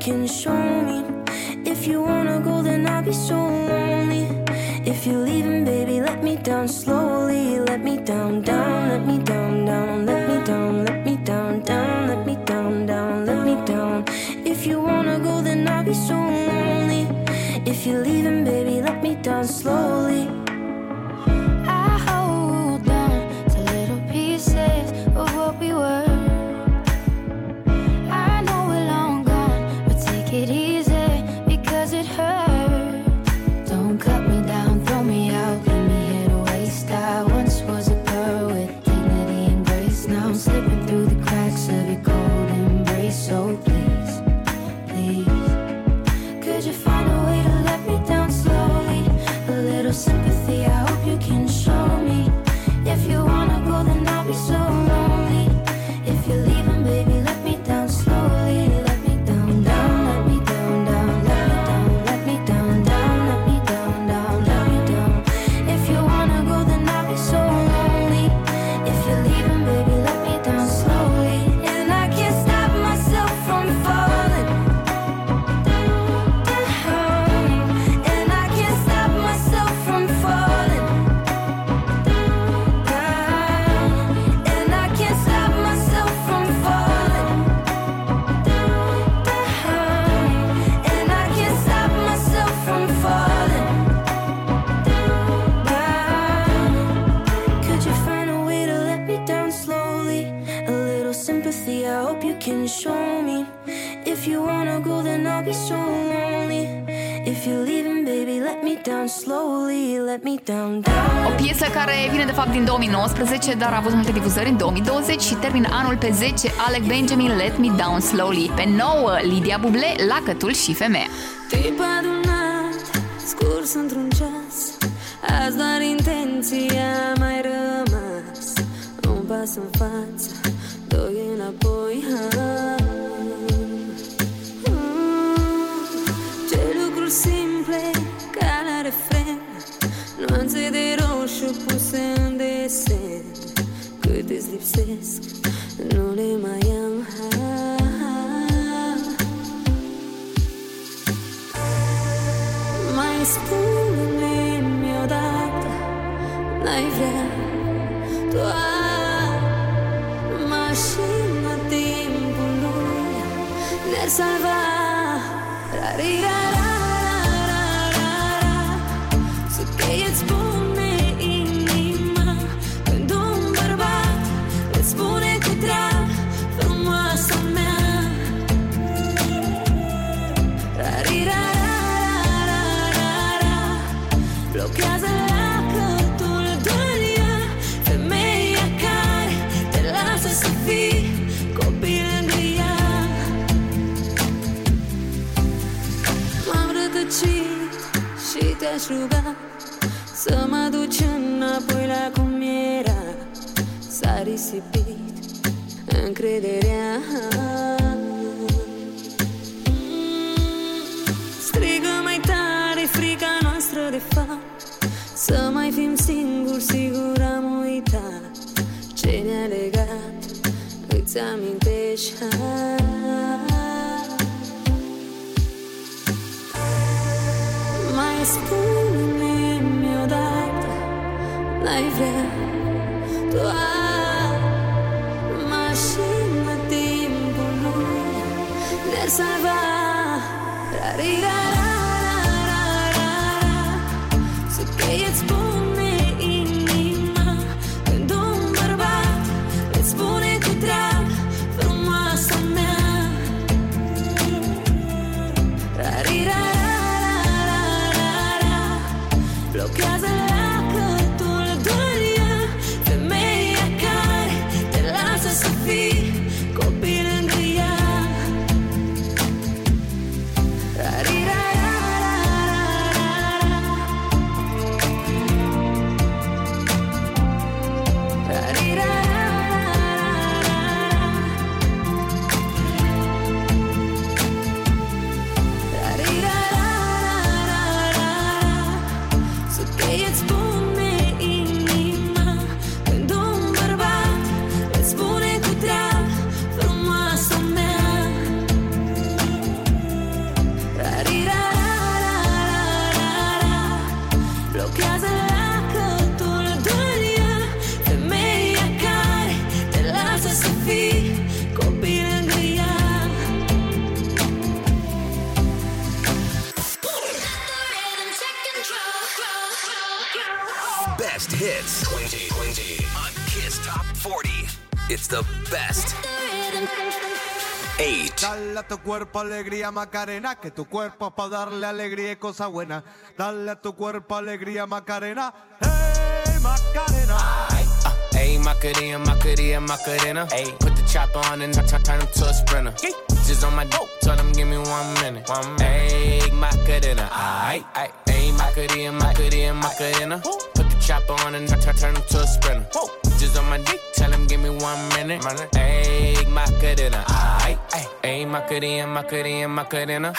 can show me din 2019, dar a avut multe difuzări în 2020 și termin anul pe 10 Alec Benjamin Let Me Down Slowly, pe 9 Lydia Buble, Lacătul și Femeia. sipsis Nulimayang Mais pulmi mi odată N-ai vrea. Tua Machina tempo Ne-ar salva. te-aș ruga Să mă duci înapoi la cum era. S-a risipit încrederea. Mm, strigă mai tare frica noastră de fapt. Să mai fim singuri, sigur am uitat Ce ne-a legat, îți amintești? Dale a tu cuerpo alegría Macarena, que tu cuerpo para darle alegría y cosa buena. Dale a tu cuerpo alegría Macarena, hey Macarena. Ayy, Macarena, Macarena, Macarena. Ayy, put the chopper on and I turn him to a sprinter. Just on my dope, tell him give me one minute. One minute. Ayy, Macarena, aight, aight. Ayy, Macarena, Macarena, Macarena. Chopper on and I turn him to a sprinter. Just on my dick, tell him give me one minute. Ayy, Macarena, aight. Ayy, Macarena, Macarena, Macarena.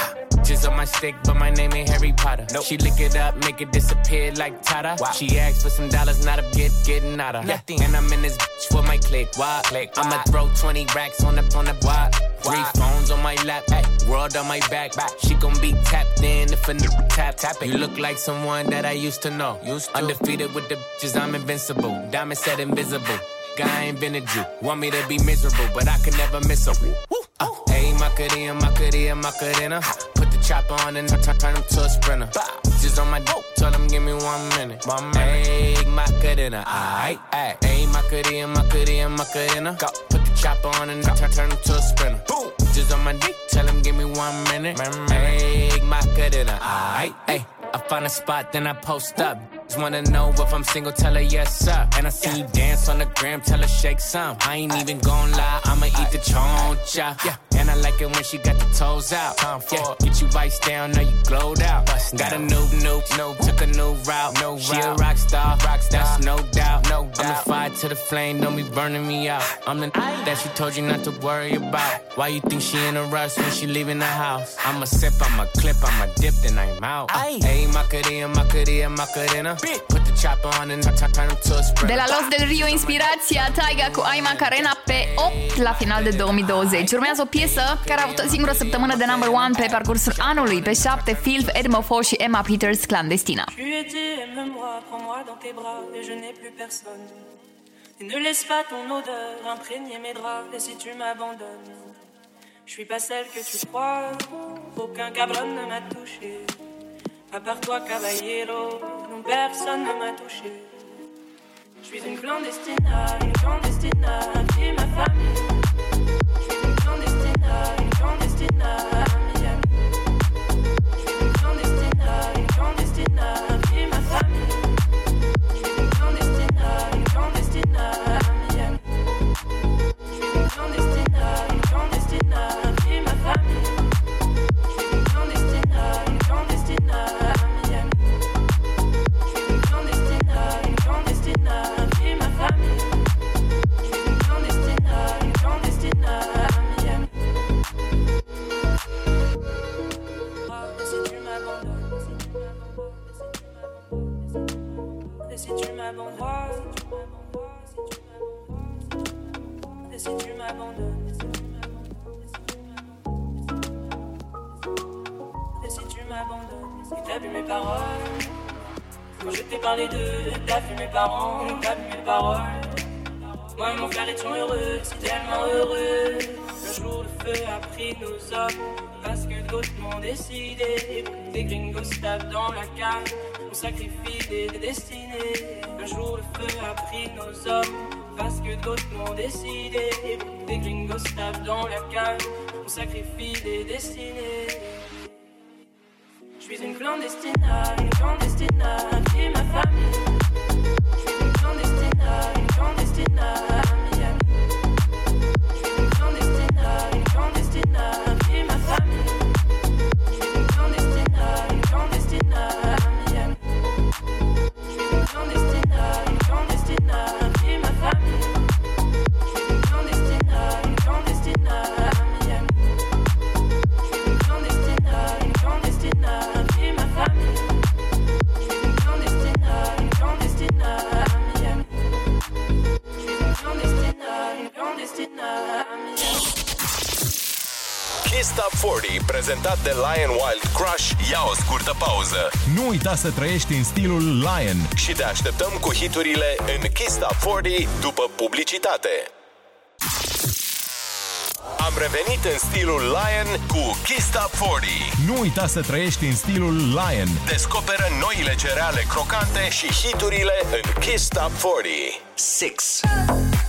Just on my stick, but my name ain't Harry Potter. Nope. She lick it up, make it disappear like Tata. She asked for some dollars, not a get getting out of. And I'm in this bitch for my click. Why? click. I'ma throw 20 racks on the on the why? Three phones on my lap, ay, world on my back. She gon' be tapped in if a nigga tap tap it. You look like someone that I used to know. Used to. Undefeated with the bitches, I'm invincible. Diamond said invisible. Guy invented you. Want me to be miserable, but I can never miss her. Uh, Ayy, Macarena, Macarena, Macarena. Put the chopper on and turn him to a sprinter. Just on my dope, tell him give me one minute. One minute. Ayy, Macarena, aight. Ayy, Macarena, Macarena, Macarena. Put the chopper on and turn him to a sprinter. Boom. Just on my dick, tell him give me one minute. Ayy, Macarena, aight, ayy. I find a spot, then I post up. Just wanna know if I'm single, tell her yes, sir. And I see you dance on the gram, tell her shake some. I ain't even gon' lie, I'ma eat the choncha. Yeah. And I like it when she got the toes out. Yeah. Get you vice down, now you glowed out. Got a new, new, new, took a new route. No she a rock star, rock star, that's no doubt. No doubt. I'm the fire to the flame, don't be burning me out. I'm the that she told you not to worry about. Why you think she in a rush when she leaving the house? I'ma sip, I'ma clip, I'ma dip, then I'm out. Hey, Macarena, Macarena, Macarena. Put the chopper on and I t- turn him to a sprinter. De la Los del Rio, inspirația Taiga cu Ai Macarena pe 8 la final de 2020. Urmează o piesă care a avut o singură săptămână de number one pe parcursul anului. Pe 7, Phil, Edmo Fo și Emma Peters, Clandestina. Et ne laisse pas ton odeur imprégner mes draps et si tu m'abandonnes, je suis pas celle que tu crois, aucun cabron ne m'a touché. À part toi, caballero, non personne ne m'a touché. Je suis une clandestina, une clandestina, qui ma famille. Je clandestina, clandestina, clandestina. Si tu m'abandonnes, et si tu m'abandonnes t'as mes paroles? Quand je t'ai parlé d'eux T'as vu mes parents T'as vu mes paroles. Moi et mon frère étions heureux Si tellement heureux. Un jour le feu a pris nos hommes Parce que d'autres m'ont décidé. Des gringos tapent dans la cage On sacrifie des, des destinées. Un jour le feu a pris nos hommes Parce que d'autres m'ont décidé. Des gringos tapent dans la cage On sacrifie des destinées. Je suis une clandestina, une clandestina, qui ma famille. Je suis une clandestina, une clandestina, Miami. Je suis une clandestina, une clandestina, Kiss Top 40, prezentat de Lion Wild Crush, ia o scurtă pauză. Nu uita să trăiești în stilul Lion. Și te așteptăm cu hiturile în Kiss Top 40 după publicitate. Am revenit în stilul Lion cu Kiss Top 40. Nu uita să trăiești în stilul Lion. Descoperă noile cereale crocante și hiturile în Kiss Top 40. 6.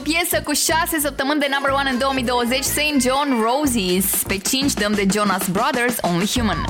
O piesă cu 6 săptămâni de number 1 în 2020, St. John Roses. Pe 5 dăm de Jonas Brothers, Only Human.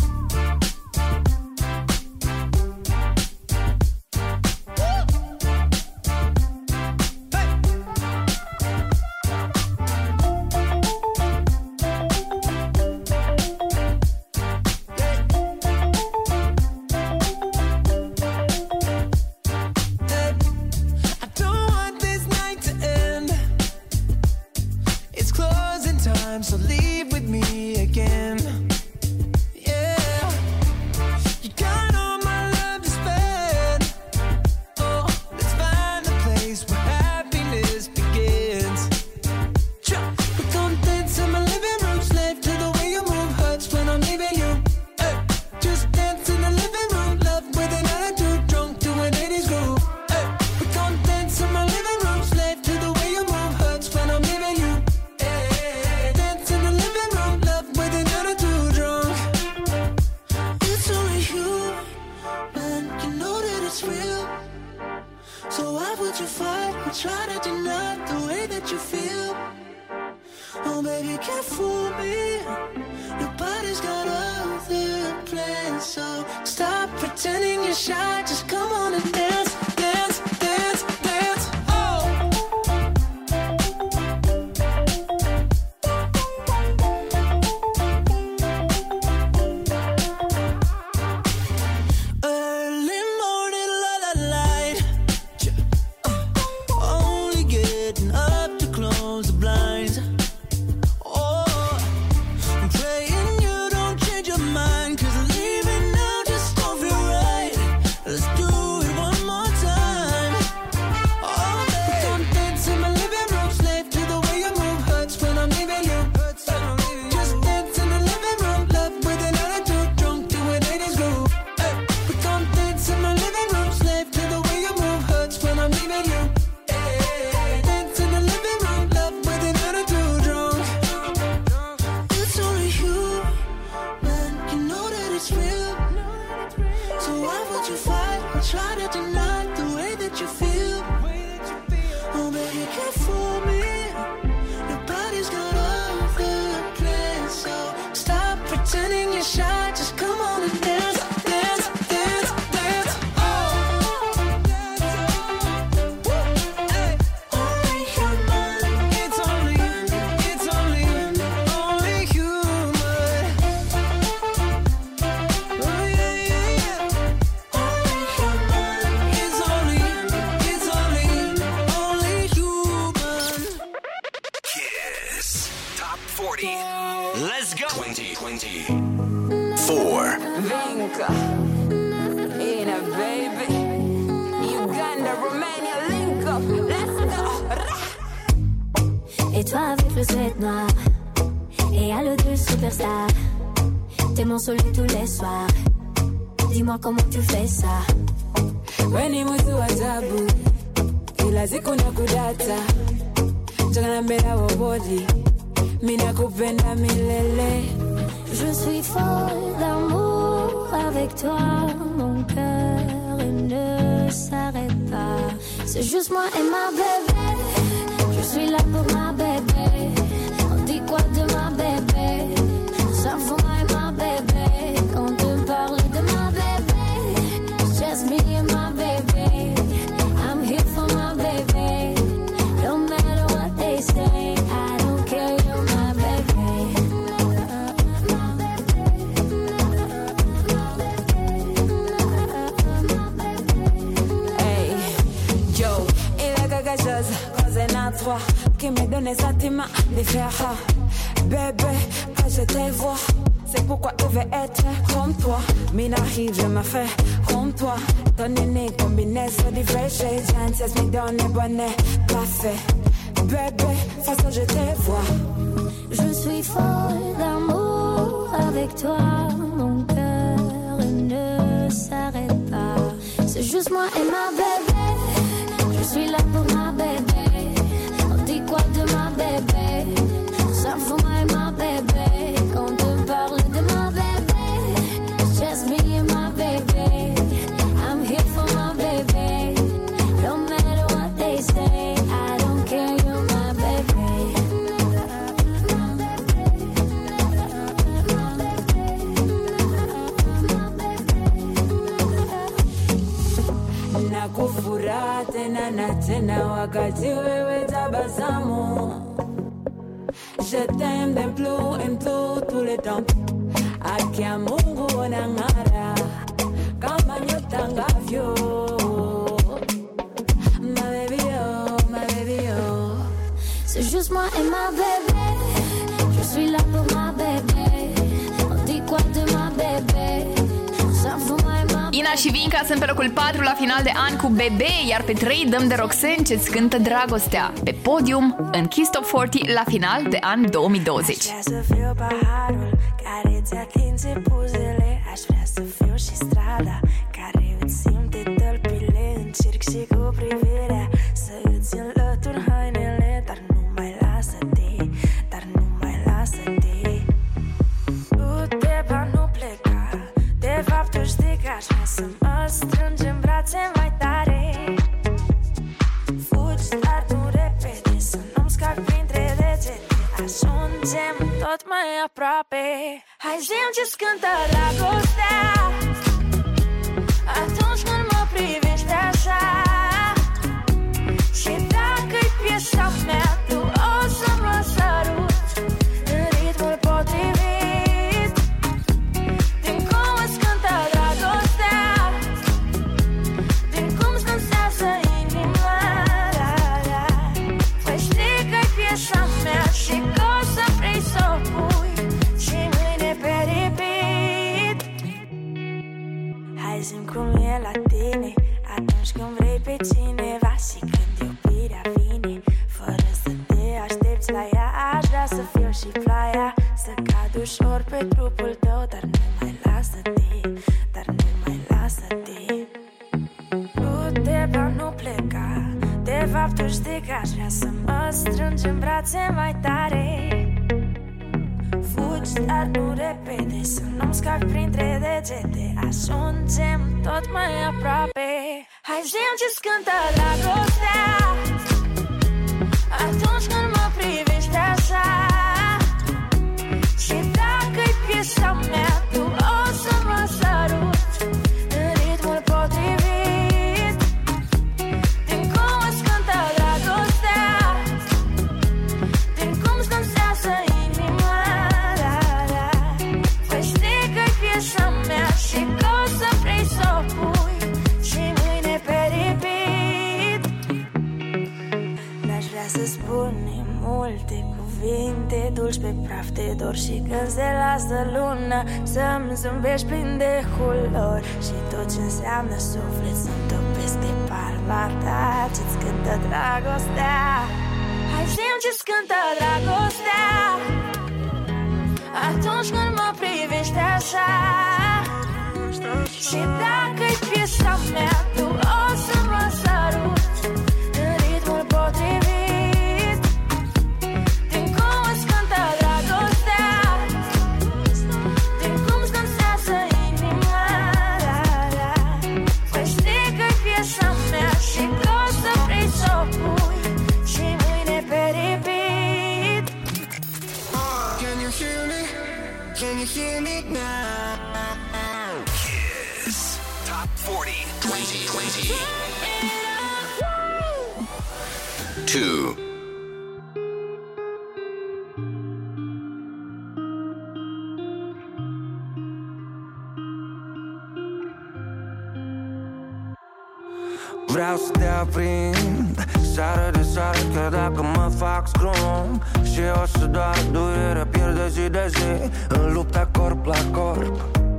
Ana și Vinca sunt pe locul 4 la final de an cu Bebe, iar pe 3 dăm de Roxen ce-ți cântă dragostea. Pe podium, în Kiss Top 40 la final de an 2020. Aș vrea să fiu paharul care ți atinge buzele Aș vrea să fiu și strada A gente cantará gostar. Printre degete Ajungem tot mai aproape. Hai zi ce cântă dragostea. Atunci pe praf de dor Și când se lasă luna Să-mi zâmbești plin de culori. Și tot ce înseamnă suflet Să-mi topesc de palma ta. Ce-ți cântă dragostea? Hai zi ce-ți cântă dragostea. Atunci când mă privești așa. Și dacă-i piesa mea Tu Vreau să te aprind Seară de seară Chiar dacă mă fac scrum Și o să doar durere Pierde zi de zi În lupta corp la corp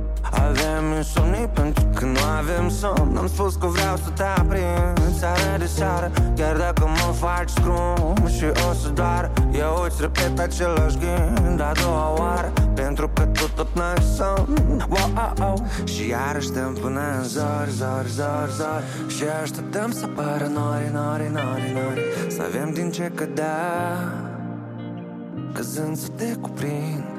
Avem insomnii pentru că nu avem somn. Am spus că vreau să te aprind Seară de seară Chiar dacă mă faci scrum. Și o să doar Eu îți repet același gând A doua oară Pentru că tu tot n-ai somn. Wow, oh, oh. Și iarăși stăm până în zor, zor, zor, zor. Și așteptăm să apară nori, nori, nori, nori. Să avem din ce cădea Căzând să te cuprind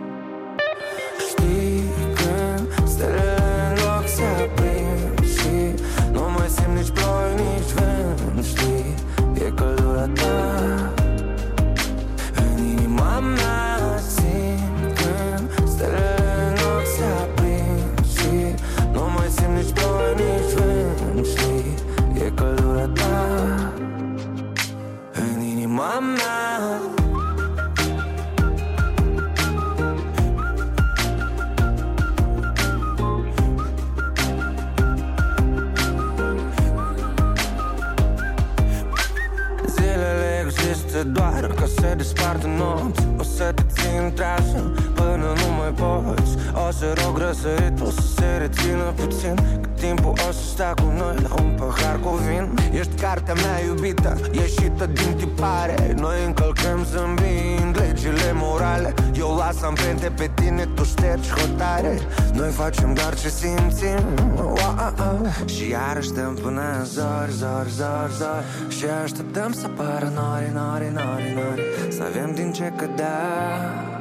te țin trasă până nu mai poți. O să rog răsăritul să se rețină puțin Că timpul o să stea cu noi la un pahar cu vin. Ești cartea mea iubită, ieșită din tipare. Noi încălcăm zâmbind legile morale. Eu las amprente pe tine, tu ștergi hotare. Noi facem doar ce simțim wow. Și iarăși stăm până în zor, zor, zor, zor. Și așteptăm să apară nori, nori, nori, nori. Să avem din ce cădea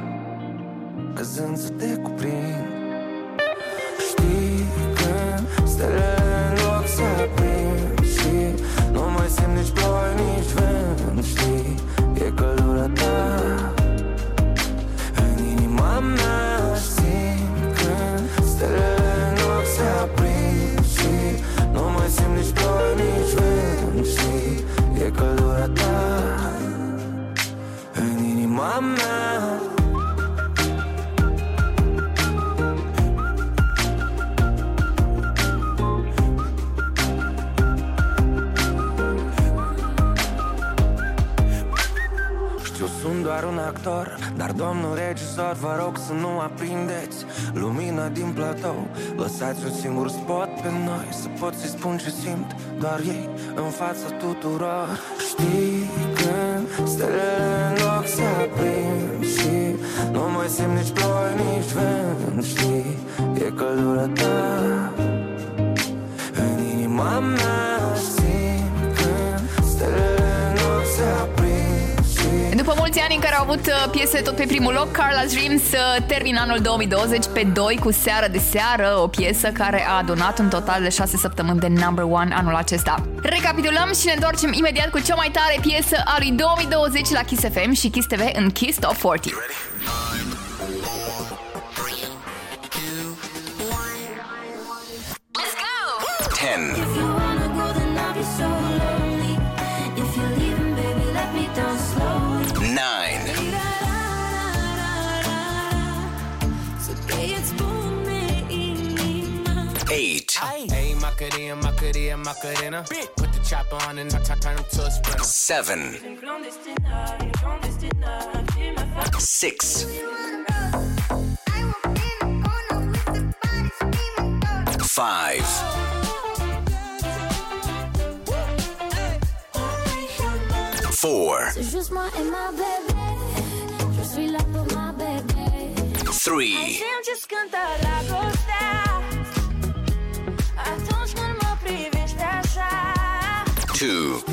Căzând să te cuprind. Știi când stelele în loc să aprind Și nu mai simt nici ploaie, nici vânt. Știi, e căldura ta. În inima mea simt când stelele în aprind Și nu mai simt nici ploaie, nici vânt. Știi, e căldura ta. În inima mea doar un actor Dar domnul regizor, vă rog să nu aprindeți Lumina din platou. Lăsați un singur spot pe noi Să pot să-i spun ce simt Doar ei în fața tuturor. Știi când stelele în loc se aprind Și nu mai simt nici ploi, nici vânt. Știi, e căldura ta În inima mea După mulți ani în care au avut uh, piese tot pe primul loc, Carla's Dreams uh, termină anul 2020 pe 2 cu Seară de Seară, o piesă care a adunat un total de 6 săptămâni de number one anul acesta. Recapitulăm și ne întoarcem imediat cu cea mai tare piesă a lui 2020 la Kiss FM și Kiss TV în Kiss Top 40. Let's go! 10 Eight. Hey, Macarena, Macarena, Macarena. Put the chopper on and I turn him to a sprinter. Seven. Six. Five. Four. C'est Two.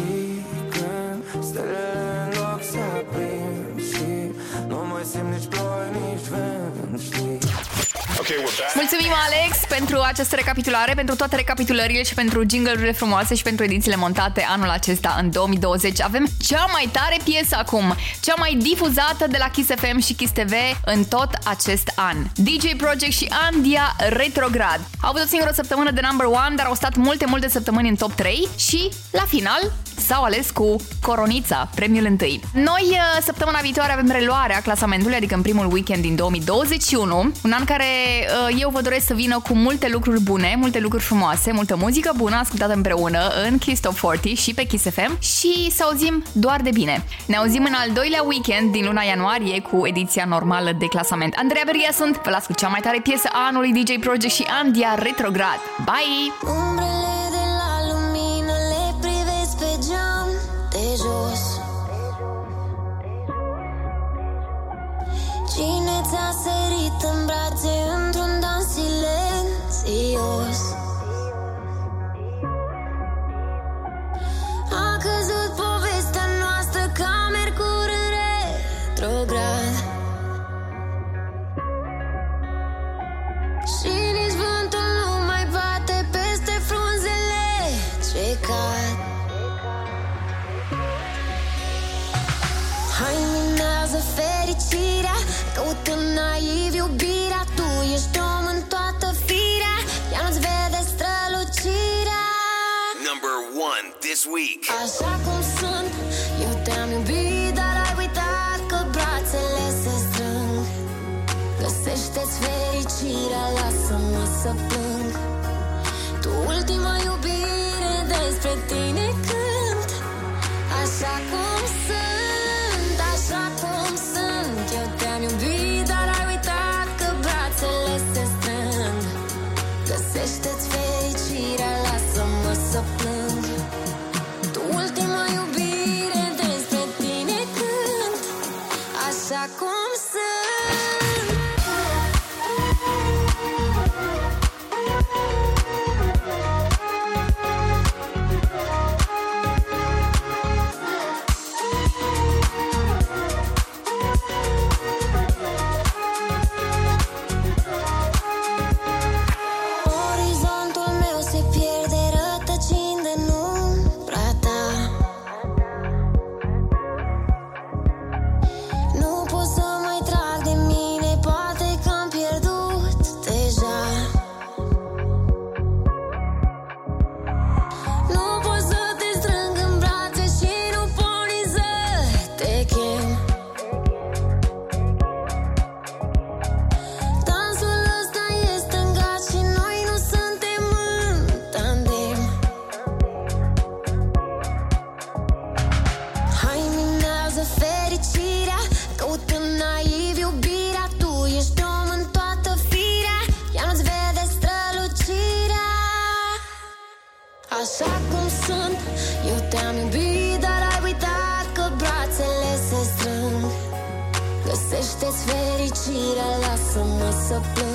stelele în loc se aprind Și nici nici Mulțumim, Alex, pentru această recapitulare, pentru toate recapitulările și pentru jingle-urile frumoase și pentru edițiile montate anul acesta, în 2020. Avem cea mai tare piesă acum, cea mai difuzată de la Kiss FM și Kiss TV în tot acest an. DJ Project și Andia Retrograd. Au avut o singură săptămână de number one, dar au stat multe, multe săptămâni în top 3 și, la final, s-au ales cu Coronița, premiul întâi. Noi, uh, săptămâna viitoare, avem reluarea clasamentului, adică în primul weekend din 2021, un an care uh, eu vă doresc să vină cu multe lucruri bune, multe lucruri frumoase, multă muzică bună ascultată împreună în Kiss Top 40 și pe Kiss FM și să auzim doar de bine. Ne auzim în al doilea weekend din luna ianuarie cu ediția normală de clasament. Andreea Berghia sunt, vă las cu cea mai tare piesă a anului DJ Project și Andia Retrograd. Bye! Umbrele Cine ți-a sărit în brațe într-un dans silențios? A căzut povestea noastră ca Mercur în retrograd. Și nici vântul nu mai bate peste frunzele ce cad. Hai minează fericirea Căutând naiv iubirea Tu ești om în toată firea Ea nu-ți vede strălucirea. Number one this week. Așa cum sunt Eu te-am iubit, dar ai uitat Că brațele se strâng. Găsește-ți fericirea Lasă-mă să plâng. Tu ultima iubire Despre tine so good.